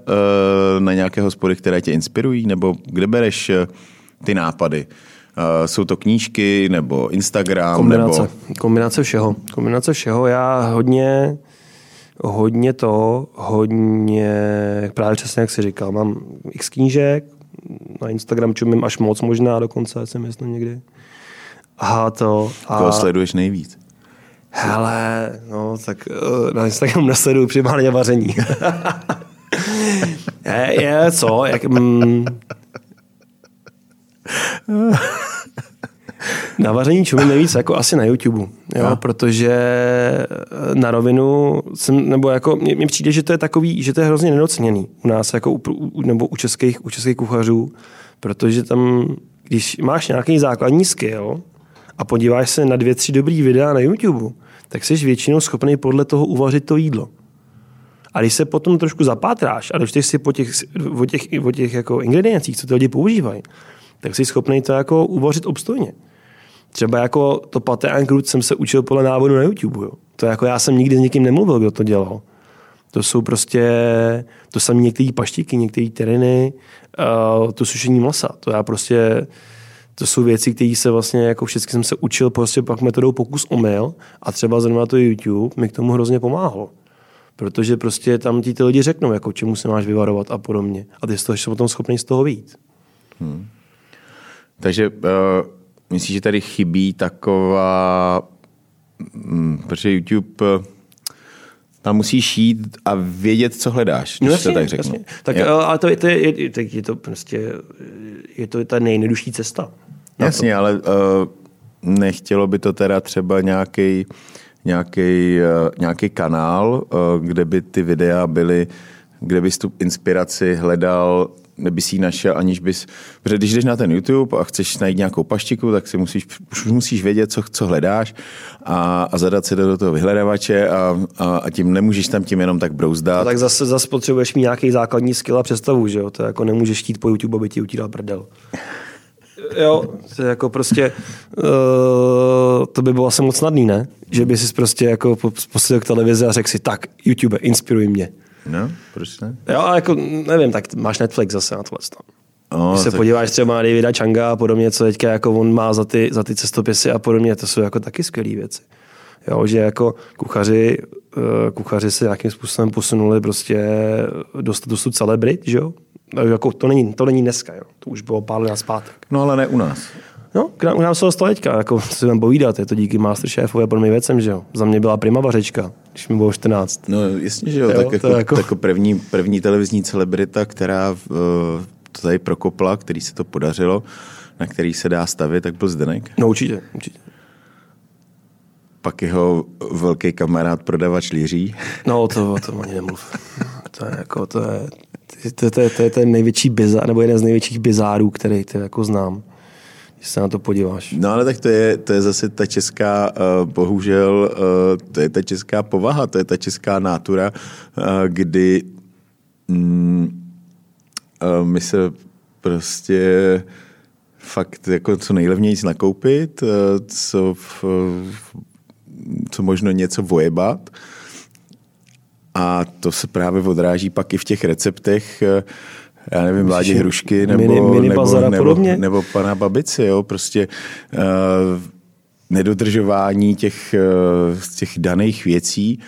na nějaké hospody, které tě inspirují, nebo kde bereš ty nápady? Jsou to knížky nebo Instagram? Kombinace, nebo... kombinace všeho. Kombinace všeho. Já hodně, hodně to, hodně, právě přesně jak jsi říkal, mám x knížek, na Instagram čumím až moc možná dokonce, si myslím někdy. A to... A... Koho sleduješ nejvíc? Hele, no tak eh, na Instagram nasleduju primárně vaření. je, je, co? Jak, mm, na vaření čumím nejvíc jako asi na YouTube, jo, protože eh, na rovinu jsem, nebo jako mně přijde, že to je takový, že to je hrozně nedoceněný u nás, jako u, nebo u českých, u českých kuchařů, protože tam, když máš nějaký základní skill a podíváš se na dvě, tři dobrý videa na YouTube, tak jsi většinou schopný podle toho uvařit to jídlo. A když se potom trošku zapátráš a dočteš si po těch, o těch, o těch jako ingrediencích, co ty lidi používají, tak jsi schopný to jako uvařit obstojně. Třeba jako to paté croûte jsem se učil podle návodu na YouTube. Jo. To jako já jsem nikdy s nikým nemluvil, kdo to dělal. To jsou prostě, to samé některé paštiky, některé tereny, uh, to sušení masa. To já prostě, to jsou věci, které se vlastně, jako všechny jsem se učil prostě pak metodou pokus omyl a třeba zrovna to YouTube mi k tomu hrozně pomáhlo. Protože prostě tam ti ty lidi řeknou, jako čemu se máš vyvarovat a podobně. A ty jsi potom schopný z toho vyjít. Hmm. Takže uh, myslíš, že tady chybí taková, um, protože YouTube uh, tam musíš jít a vědět, co hledáš, když no, jasně, to tak řeknu. Jasně. Tak, jo. ale to, to, je, je, tak je to prostě, je to ta nejnedušší cesta. Jasně, to. ale uh, nechtělo by to teda třeba nějaký nějaký, uh, nějaký kanál, uh, kde by ty videa byly, kde bys tu inspiraci hledal neby si ji našel, aniž bys... Protože když jdeš na ten YouTube a chceš najít nějakou paštiku, tak si musíš, už musíš vědět, co, co hledáš a, a zadat se do toho vyhledavače a, a, a tím nemůžeš tam tím jenom tak brouzdat. A tak zase, zase potřebuješ mít nějaký základní skill a představu, že jo? To jako nemůžeš chtít po YouTube, aby ti utíral prdel. Jo, to je jako prostě, uh, to by bylo asi moc snadný, ne? Že by si prostě jako poslal k televizi a řekl si, tak, YouTube, inspiruj mě. No, proč ne? Jo, ale jako, nevím, tak máš Netflix zase na tohle. No, Když se tak... podíváš třeba na Davida Changa a podobně, co teďka jako on má za ty, za ty cestopisy a podobně, to jsou jako taky skvělé věci. Jo, že jako kuchaři, eh, kuchaři se nějakým způsobem posunuli prostě dostat dosud celebrit, že jo? Jako to, není, to není dneska, jo? to už bylo pár let zpátek. No ale ne u nás. No, k nám, k nám se dostal teďka, jako si vám povídat, je to díky Masterchefovi a podobným věcem, že jo. Za mě byla prima vařečka, když mi bylo 14. No jasně, že jo, jo tak jako, jako... jako první, první televizní celebrita, která uh, to tady prokopla, který se to podařilo, na který se dá stavit, tak byl Zdenek. No určitě, určitě. Pak jeho velký kamarád prodavač líří. No to o tom ani nemluv. To je jako, to je, to, to, to, to je ten největší bizár, nebo jeden z největších bizárů, který ty jako znám když se na to podíváš. No ale tak to je, to je zase ta česká, uh, bohužel, uh, to je ta česká povaha, to je ta česká nátura, uh, kdy mm, my se prostě fakt jako co nejlevněji nakoupit, co, co možno něco vojebat. A to se právě odráží pak i v těch receptech, já nevím, Vládě Hrušky nebo, mini, mini nebo, nebo, nebo pana Babici, jo, prostě uh, nedodržování těch, uh, těch daných věcí.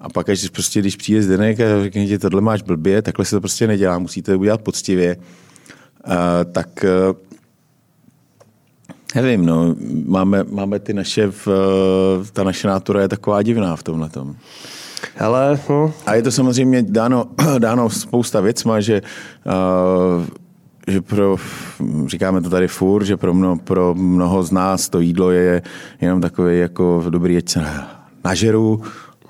A pak až prostě, když přijde Zdenek a řekne že tohle máš blbě, takhle se to prostě nedělá, musíte to udělat poctivě, uh, tak uh, nevím, no, máme, máme ty naše, v, ta naše nátura je taková divná v tomhle tom. Hele, no. A je to samozřejmě dáno, dáno spousta věcma, že, uh, že pro, říkáme to tady furt, že pro, mno, pro mnoho z nás to jídlo je jenom takové jako dobrý, ať se nažeru,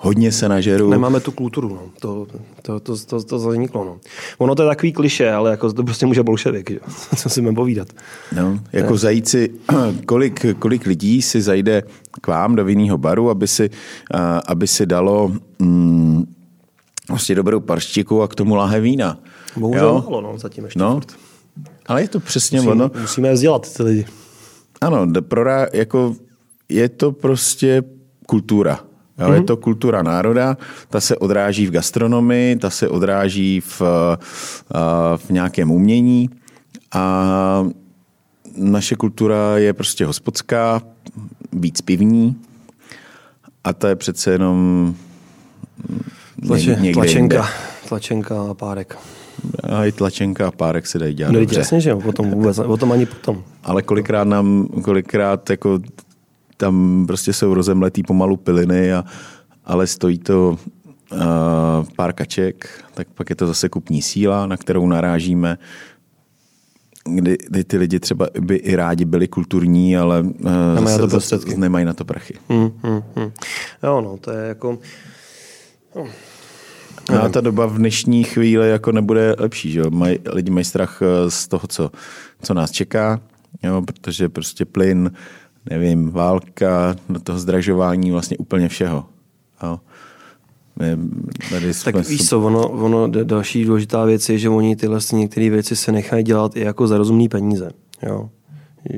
hodně se nažeru. Nemáme tu kulturu, no. to, to, to, to, to zaniklo. No. Ono to je takový kliše, ale jako to prostě může bolševik, jo. co si budeme povídat. No, jako zajíci, kolik, kolik lidí si zajde k vám do vinného baru, aby si, aby si dalo mm, vlastně dobrou parštiku a k tomu láhe vína. Bohužel málo, no, zatím ještě no. furt. Ale je to přesně Musím, ono. Musíme je vzdělat, ty lidi. Ano, pro, jako je to prostě kultura. Jo, mm-hmm. Je to kultura národa, ta se odráží v gastronomii, ta se odráží v, v nějakém umění a naše kultura je prostě hospodská, víc pivní a to je přece jenom Tlače, někde tlačenka, jinde. tlačenka a párek. A i tlačenka a párek se dají dělat No, dobře. jasně, že jo, potom vůbec, o tom ani potom. Ale kolikrát nám, kolikrát jako tam prostě jsou rozemletý pomalu piliny, a, ale stojí to uh, pár kaček, tak pak je to zase kupní síla, na kterou narážíme, kdy, kdy ty lidi třeba by i rádi byli kulturní, ale uh, Nemají zase, na to zase nemají na to prachy. Hmm, hmm, hmm. Jo, no, to je jako... No a ta doba v dnešní chvíli jako nebude lepší, že? Maj, lidi mají strach eh, z toho, co, co nás čeká, jo? protože prostě plyn, nevím, válka, do toho zdražování vlastně úplně všeho. Jo? My, tady Tak jsme, víš co, ono, ono další důležitá věc je, že oni tyhle některé věci se nechají dělat i jako za rozumný peníze. Jo?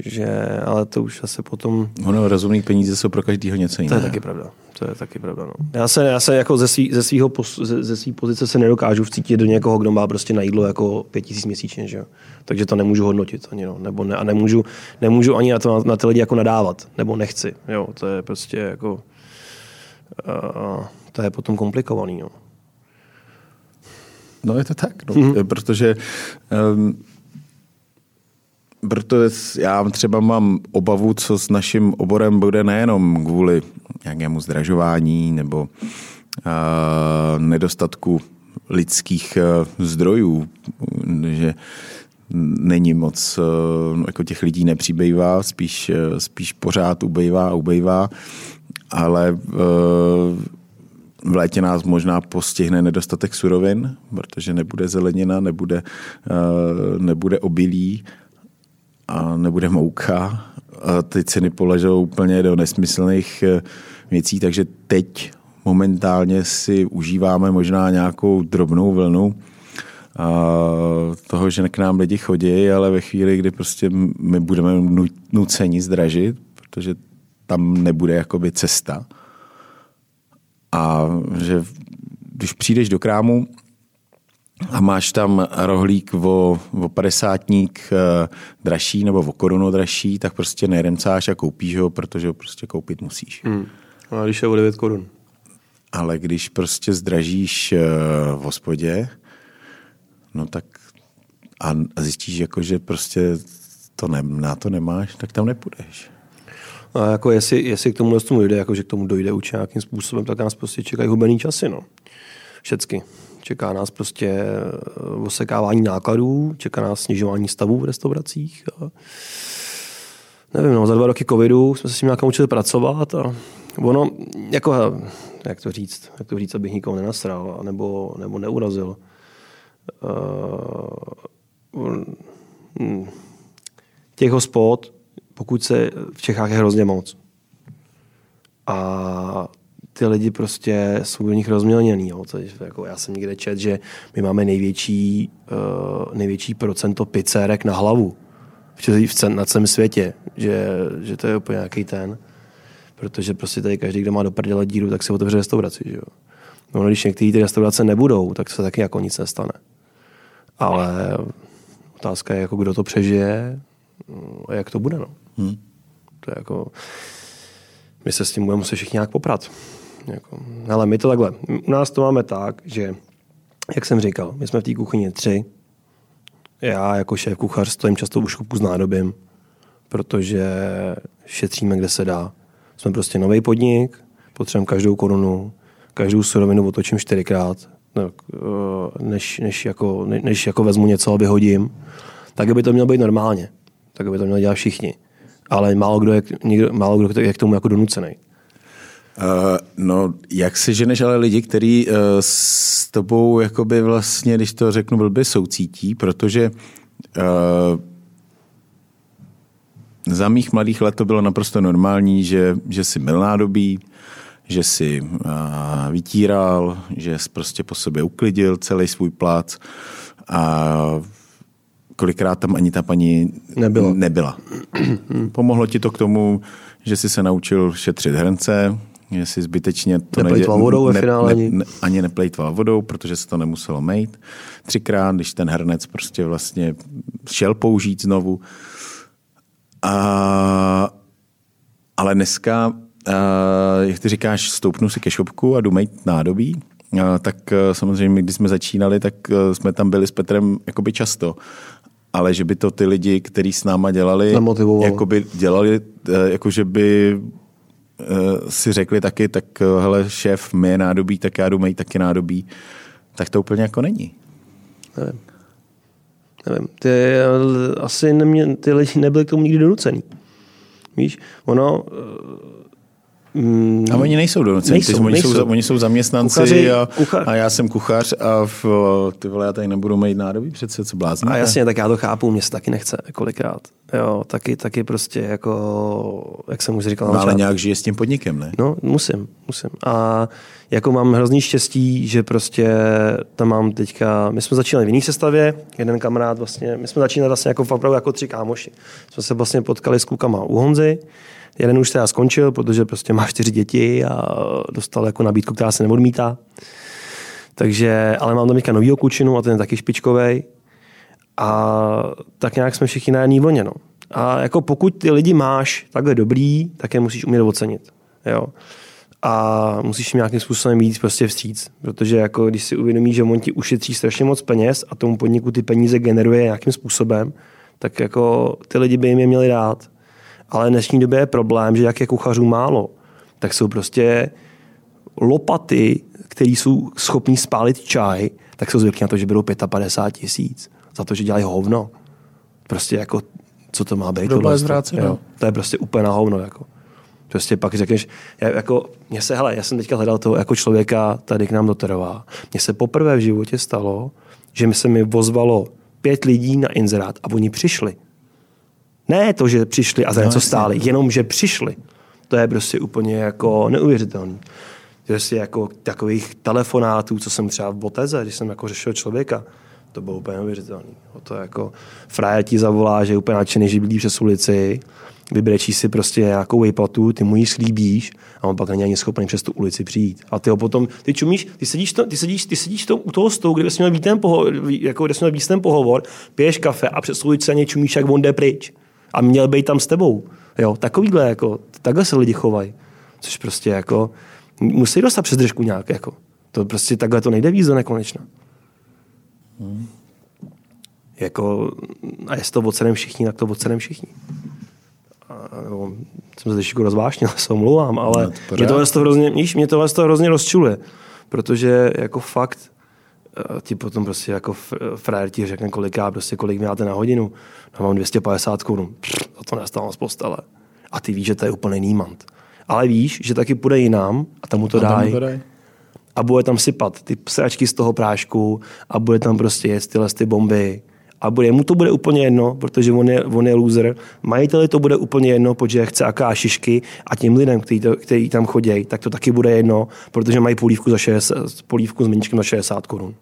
Že, ale to už asi potom Ono, rozumný peníze jsou pro každého něco To jiného. je taky pravda. To je taky pravda. No. Já se, já se jako ze, svý, ze, svýho, ze, ze svý pozice se nedokážu vcítit do někoho, kdo má prostě na jídlo jako pět tisíc měsíčně, že jo? Takže to nemůžu hodnotit ani, no. Nebo ne, a nemůžu, nemůžu ani na, to, na ty lidi jako nadávat, nebo nechci, jo? To je prostě jako, uh, to je potom komplikovaný, no. No je to tak, no, mm-hmm. protože um, protože já třeba mám obavu, co s naším oborem bude nejenom kvůli nějakému zdražování nebo uh, nedostatku lidských uh, zdrojů, že není moc, uh, jako těch lidí nepřibývá, spíš, uh, spíš pořád ubejvá a ubejvá, ale uh, v létě nás možná postihne nedostatek surovin, protože nebude zelenina, nebude, nebude obilí a nebude mouka. A ty ceny poležou úplně do nesmyslných eh, věcí, takže teď momentálně si užíváme možná nějakou drobnou vlnu a toho, že k nám lidi chodí, ale ve chvíli, kdy prostě my budeme nu- nuceni zdražit, protože tam nebude jakoby cesta, a že když přijdeš do krámu a máš tam rohlík o, o padesátník eh, dražší nebo o korunu dražší, tak prostě neremcáš a koupíš ho, protože ho prostě koupit musíš. Hmm. A když je o 9 korun. Ale když prostě zdražíš eh, v hospodě, no tak a zjistíš, jako, že prostě to ne, na to nemáš, tak tam nepůjdeš. A jako jestli, jestli k tomu tomu dojde, jako že k tomu dojde už nějakým způsobem, tak nás prostě čekají hubený časy, no. Všecky. Čeká nás prostě eh, osekávání nákladů, čeká nás snižování stavů v restauracích. A nevím, no, za dva roky covidu jsme se s tím nějak naučili pracovat a ono, jako, jak to říct, jak to říct, abych nikoho nenasral nebo, nebo neurazil. Uh, těch hospod, pokud se v Čechách je hrozně moc. A ty lidi prostě jsou do nich rozmělněný. Jo. To jako já jsem někde čet, že my máme největší, uh, největší procento pizzerek na hlavu v, v cen, na celém světě. Že, že to je úplně nějaký ten. Protože prostě tady každý, kdo má do prdele díru, tak si otevře restauraci. Že jo. No, když některé ty restaurace nebudou, tak se taky jako nic nestane. Ale otázka je, jako kdo to přežije a jak to bude. No. Hmm. To je jako, my se s tím budeme muset všichni nějak poprat. Jako, ale my to takhle, u nás to máme tak, že, jak jsem říkal, my jsme v té kuchyni tři, já jako šéf kuchař stojím často u škupu s nádobím, protože šetříme, kde se dá. Jsme prostě nový podnik, potřebujeme každou korunu, každou surovinu otočím čtyřikrát, no, než, než, jako, než jako vezmu něco a vyhodím, tak by to mělo být normálně. Tak by to mělo dělat všichni. Ale málo kdo je, někdo, málo kdo je k tomu jako donucený. Uh, no, jak se ženeš ale lidi, kteří uh, s tobou, jakoby vlastně, když to řeknu blbě, soucítí, protože uh, za mých mladých let to bylo naprosto normální, že, že si mil nádobí, že si uh, vytíral, že jsi prostě po sobě uklidil celý svůj plác a kolikrát tam ani ta paní nebyla. nebyla. Pomohlo ti to k tomu, že jsi se naučil šetřit hrnce, že si zbytečně to neplejtval vodou ve ne, finále ne, ne, ani neplejtval vodou, protože se to nemuselo mejt. Třikrát, když ten hrnec prostě vlastně šel použít znovu. A, ale dneska, a, jak ty říkáš, stoupnu si ke šopku a jdu mejt nádobí, a, tak samozřejmě, když jsme začínali, tak jsme tam byli s Petrem jakoby často. Ale že by to ty lidi, kteří s náma dělali, jakoby dělali, e, jakože by e, si řekli taky, tak e, hele, šéf my je nádobí, tak já jdu mít taky nádobí, tak to úplně jako není. Nevím. Nevím. Ty, asi nemě, ty lidi nebyli k tomu nikdy donucený. Víš, ono, Mm, a oni nejsou donuceni, nejsou, oni, nejsou. Jsou, oni jsou zaměstnanci Kuchaři, a, kucha... a já jsem kuchař a v, ty vole, já tady nebudu mít nádobí přece, co blázní. A jasně, tak já to chápu, mě se taky nechce kolikrát. Jo, taky, taky prostě jako, jak jsem už říkal. No, ale nějak žije s tím podnikem, ne? No, musím, musím. A jako mám hrozný štěstí, že prostě tam mám teďka, my jsme začínali v jiné sestavě, jeden kamarád vlastně, my jsme začínali vlastně jako opravdu jako tři kámoši. Jsme se vlastně potkali s klukama u Honzy, Jeden už teda skončil, protože prostě má čtyři děti a dostal jako nabídku, která se neodmítá. Takže, ale mám tam teďka novýho kučinu a ten je taky špičkový. A tak nějak jsme všichni na jedné vlně. No. A jako pokud ty lidi máš takhle dobrý, tak je musíš umět ocenit. Jo. A musíš nějakým způsobem být prostě vstříc. Protože jako když si uvědomíš, že on ti ušetří strašně moc peněz a tomu podniku ty peníze generuje nějakým způsobem, tak jako ty lidi by jim je měli dát. Ale v dnešní době je problém, že jak je kuchařů málo, tak jsou prostě lopaty, které jsou schopní spálit čaj, tak jsou zvyklí na to, že berou 55 tisíc za to, že dělají hovno. Prostě jako, co to má být? To, je jo, to je prostě úplně na hovno. Jako. Prostě pak řekneš, já, jako, mě se, hele, já jsem teďka hledal toho jako člověka tady k nám do Terová. Mně se poprvé v životě stalo, že mi se mi vozvalo pět lidí na inzerát a oni přišli. Ne to, že přišli a za no, něco stáli, jenom že přišli. To je prostě úplně jako neuvěřitelný. Že si jako takových telefonátů, co jsem třeba v Boteze, když jsem jako řešil člověka, to bylo úplně neuvěřitelný. To je jako frajer ti zavolá, že je úplně nadšený, že bydlí přes ulici, vybrečí si prostě nějakou výplatu, ty mu ji slíbíš a on pak není ani schopný přes tu ulici přijít. A ty ho potom, ty čumíš, ty sedíš, to, ty sedíš, ty sedíš to, u toho stolu, kde jsi měl být ten pohovor, jako kde jsi měl být ten pohovor, piješ kafe a přes ulici ani čumíš, jak on jde pryč a měl být tam s tebou. Jo, takovýhle, jako, takhle se lidi chovají. Což prostě jako, musí dostat přes držku nějak, jako. To prostě takhle to nejde víc do nekonečna. Hmm. Jako, a jestli to ocenem všichni, tak to ocenem všichni. Nebo, jsem se trošku rozvášnil, se omlouvám, ale no, to mě tohle to hrozně, mě tohle to hrozně rozčuluje. Protože jako fakt ti potom prostě jako frajer ti řekne, kolik já, prostě kolik máte na hodinu. No, mám 250 korun. A to nestávám z postele. A ty víš, že to je úplně nímant. Ale víš, že taky půjde jinam a tam mu to dají. A bude tam sypat ty sračky z toho prášku a bude tam prostě jet tyhle ty bomby a bude, mu to bude úplně jedno, protože on je, on je loser. Majiteli to bude úplně jedno, protože chce aká šišky a tím lidem, kteří, kteří tam chodí, tak to taky bude jedno, protože mají polívku, za 60, polívku s meničkem za 60 korun.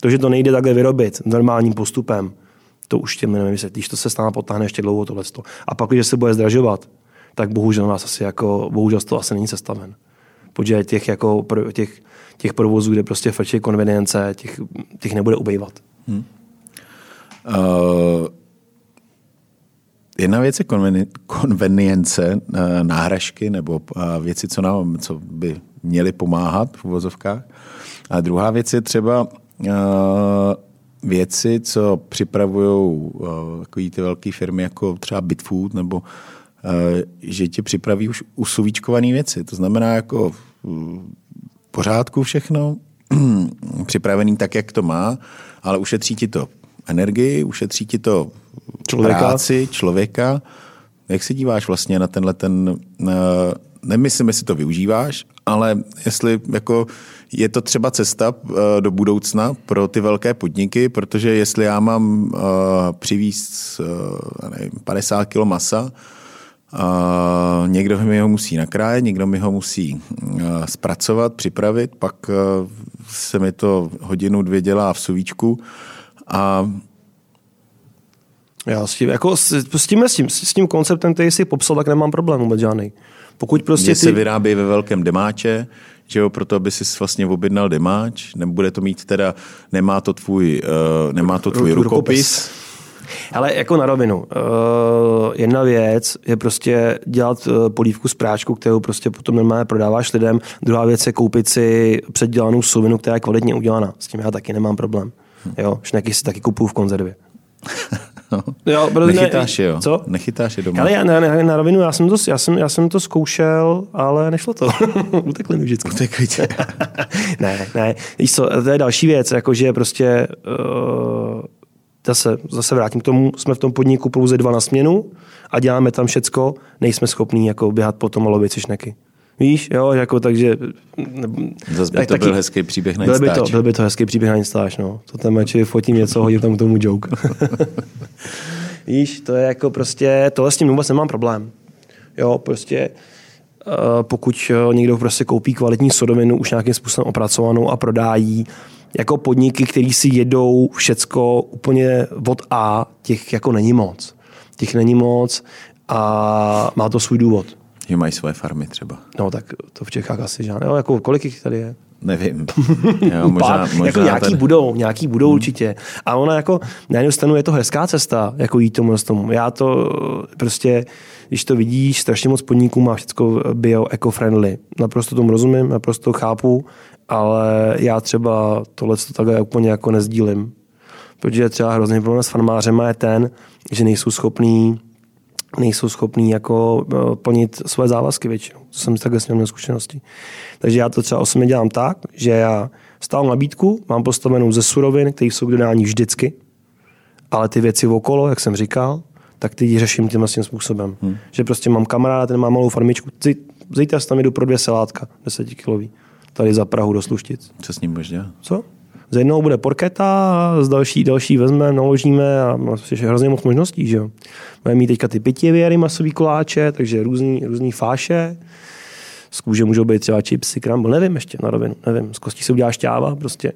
To, že to nejde takhle vyrobit normálním postupem, to už těm nevím, když to se stále potáhne ještě dlouho tohle. A pak, když se bude zdražovat, tak bohužel nás asi jako, bohužel to asi není sestaven. Protože těch, jako, těch, těch provozů, kde prostě frčí konvenience, těch, těch nebude ubejvat. Hmm. Uh, jedna věc je konveni- konvenience, uh, náhražky nebo uh, věci, co, nám, co by měly pomáhat v uvozovkách. A druhá věc je třeba věci, co připravují ty velké firmy jako třeba Bitfood nebo že ti připraví už usuvíčkované věci. To znamená jako pořádku všechno, připravený tak, jak to má, ale ušetří ti to energii, ušetří ti to Člověka. práci, člověka. Jak se díváš vlastně na tenhle ten, uh, nemyslím, jestli to využíváš, ale jestli jako je to třeba cesta uh, do budoucna pro ty velké podniky, protože jestli já mám uh, přivízt nevím, 50 kg masa, Uh, někdo mi ho musí nakrájet, někdo mi ho musí uh, zpracovat, připravit, pak uh, se mi to hodinu, dvě dělá v suvíčku a Já s tím, jako s, s, tím, s, tím, s tím konceptem, který jsi popsal, tak nemám problém vůbec žádný. Pokud prostě ty... se vyrábí ve velkém demáče, že jo, proto aby si vlastně objednal demáč, nebude to mít teda, nemá to tvůj, uh, nemá to tvůj Ru- rukopis. Ale jako na rovinu. Uh, jedna věc je prostě dělat uh, polívku z práčku, kterou prostě potom normálně prodáváš lidem. Druhá věc je koupit si předdělanou suvinu, která je kvalitně udělaná. S tím já taky nemám problém. Jo, šneky si taky kupuju v konzervě. Jo, protože ne- Nechytáš je, jo? Co? Nechytáš je doma. Ale já, na, na, na rovinu, já jsem, to, já, jsem, já jsem to zkoušel, ale nešlo to. Utekli mi vždycky. Utekli tě. ne, ne. Víš co, to je další věc, jakože prostě uh, zase, zase vrátím k tomu, jsme v tom podniku pouze dva na směnu a děláme tam všecko, nejsme schopní jako běhat potom a lovit si šneky. Víš, jo, jako takže... Zas by tak to byl hezký příběh na byl by, to, byl by to hezký příběh na Instač, no. To tam radši fotím něco, hodím tam k tomu joke. Víš, to je jako prostě, tohle s tím vůbec nemám problém. Jo, prostě eh, pokud eh, někdo prostě koupí kvalitní sodovinu už nějakým způsobem opracovanou a prodá jí, jako podniky, který si jedou všecko úplně od A, těch jako není moc. Těch není moc a má to svůj důvod. Že mají svoje farmy třeba. No tak to v Čechách asi žádné. Jo, jako kolik jich tady je? Nevím. Jo, možná, Pár, možná jako nějaký tady- budou, nějaký budou hmm. určitě. A ona jako, na jednu stranu je to hezká cesta, jako jít tomu z tomu. Já to prostě, když to vidíš, strašně moc podniků má všechno bio, eco-friendly. Naprosto tomu rozumím, naprosto chápu, ale já třeba tohle to takhle úplně jako nezdílím. Protože třeba hrozný problém s farmářema je ten, že nejsou schopní nejsou schopní jako eh, plnit své závazky většinou. To jsem takhle s měl zkušenosti. Takže já to třeba osobně dělám tak, že já stávám nabídku, mám postavenou ze surovin, které jsou k dodání vždycky, ale ty věci okolo, jak jsem říkal, tak ty řeším tím způsobem. Hmm. Že prostě mám kamaráda, ten má malou farmičku, Zí- zítra tam jdu pro dvě selátka, desetikilový, tady za Prahu do Sluštic. Co s ním můžeš dělat? Co? Z jednou bude porketa, z další, další vezmeme, naložíme a má ještě hrozně moc možností, že jo. Budeme mít teďka ty pětivěry, masový koláče, takže různý, různý fáše. Z kůže můžou být třeba chipsy, crumble, nevím ještě na rovinu, nevím. Z kostí se udělá šťáva, prostě.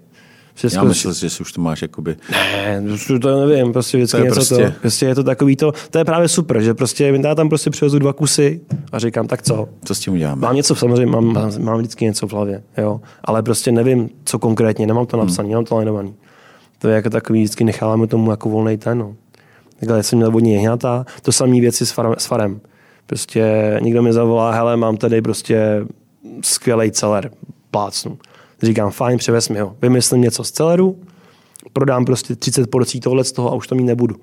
Všechno, Já myslel, že si už to máš jakoby... ne, to nevím, prostě vždycky To je něco prostě- to. Prostě je to takový to, to je právě super, že prostě já tam prostě přivezu dva kusy a říkám, tak co, Co s tím uděláme? Mám něco, samozřejmě mám, mám, mám vždycky něco v hlavě, jo. ale prostě nevím, co konkrétně, nemám to napsané, nemám to linovaný. To je jako takový, vždycky necháváme tomu jako volný ten. No. Takhle jsem měl vodní jehňata, to samé věci s, farem, s farem. Prostě někdo mi zavolá, hele, mám tady prostě skvělý celer, plácnu. Říkám, fajn, převez mi ho. Vymyslím něco z celeru, prodám prostě 30 porcí tohle z toho a už to mít nebudu.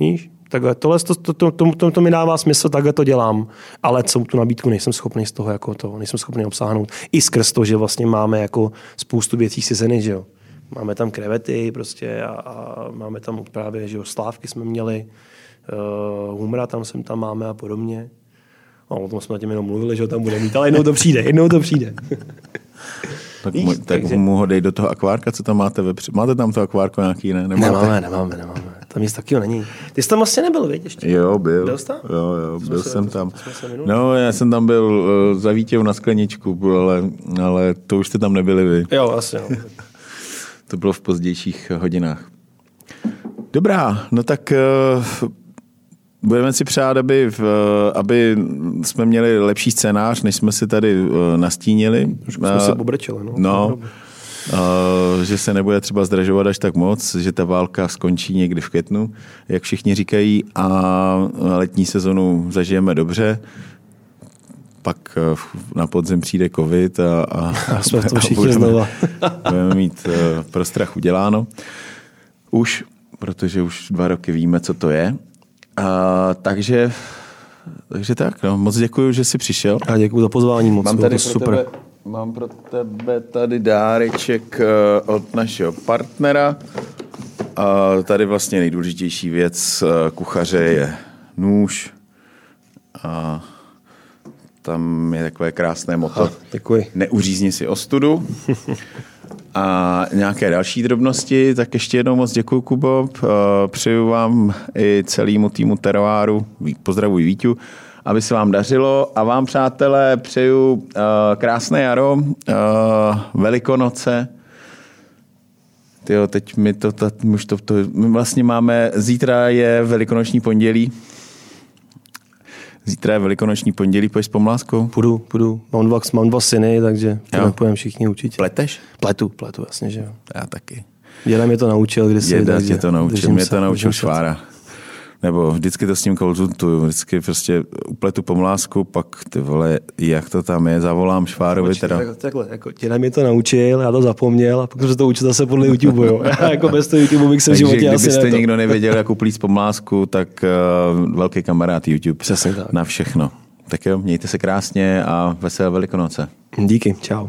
Víš? Takhle, tohle to, to, to, to, to, to, mi dává smysl, takhle to dělám, ale co tu nabídku nejsem schopný z toho jako to, nejsem schopný obsáhnout. I skrz to, že vlastně máme jako spoustu věcí sezeny, že jo. Máme tam krevety prostě a, a máme tam právě, že jo, slávky jsme měli, uh, humra tam jsem tam máme a podobně. A o tom jsme tím jenom mluvili, že ho tam bude mít, ale jednou to přijde, jednou to přijde. Tak, Víš, mu, tak takže- mu ho dej do toho akvárka, co tam máte vepředu. Máte tam to akvárko nějaký, ne? Nemáte? Nemáme, nemáme, nemáme. Tam nic takového není. Ty jsi tam vlastně nebyl, víš, ještě? Jo, byl. Byl jsi tam? Jo, jo, byl se- jsem tam. jsme. No, já jsem tam byl uh, za Vítěv na skleničku, ale, ale to už jste tam nebyli vy. Jo, vlastně. No. To bylo v pozdějších hodinách. Dobrá, no tak uh, budeme si přát, aby, v, aby jsme měli lepší scénář, než jsme si tady uh, nastínili. jsme se pobrečeli, no. No, uh, že se nebude třeba zdražovat až tak moc, že ta válka skončí někdy v květnu, jak všichni říkají, a letní sezonu zažijeme dobře. Pak na podzim přijde covid a, a, A jsme v tom všichni budeme- znova. budeme mít uh, pro strach uděláno. Už, protože už dva roky víme, co to je. A, takže, takže tak, no, moc děkuji, že jsi přišel. A děkuji za pozvání moc, Mám tady to pro super. tebe mám pro tebe tady dáreček eh, od našeho partnera. A tady vlastně nejdůležitější věc eh, kuchaře je nůž. A tam je takové krásné moto. Děkuji. Neuřízni si ostudu. A nějaké další drobnosti, tak ještě jednou moc děkuji, Kubo. Přeju vám i celému týmu Teroáru, pozdravuji Víťu, aby se vám dařilo a vám, přátelé, přeju krásné jaro, velikonoce. Tyjo, teď my to, to, my už to, to, my vlastně máme, zítra je velikonoční pondělí, Zítra je velikonoční pondělí, pojď s pomláskou? Půjdu, půjdu. Mám dva, mám dva syny, takže půjdeme všichni určitě. Pleteš? Pletu, pletu, jasně, že jo. Já taky. Děda mě to naučil kdysi. Děda takže tě to naučil, mě se, to naučil se. Švára. Nebo vždycky to s ním konzultuju, vždycky prostě upletu pomlásku, pak ty vole, jak to tam je, zavolám Švárovi Počkej, teda. tak- Takhle, jako děda mě to naučil, já to zapomněl a pak jsem to učil zase podle YouTube, jo. Já jako bez toho YouTube bych se v životě asi kdybyste ne někdo nevěděl, jak uplíct pomlásku, tak uh, velký kamarád YouTube. Přesně tak. Na všechno. Tak jo, mějte se krásně a veselé velikonoce. Díky, čau.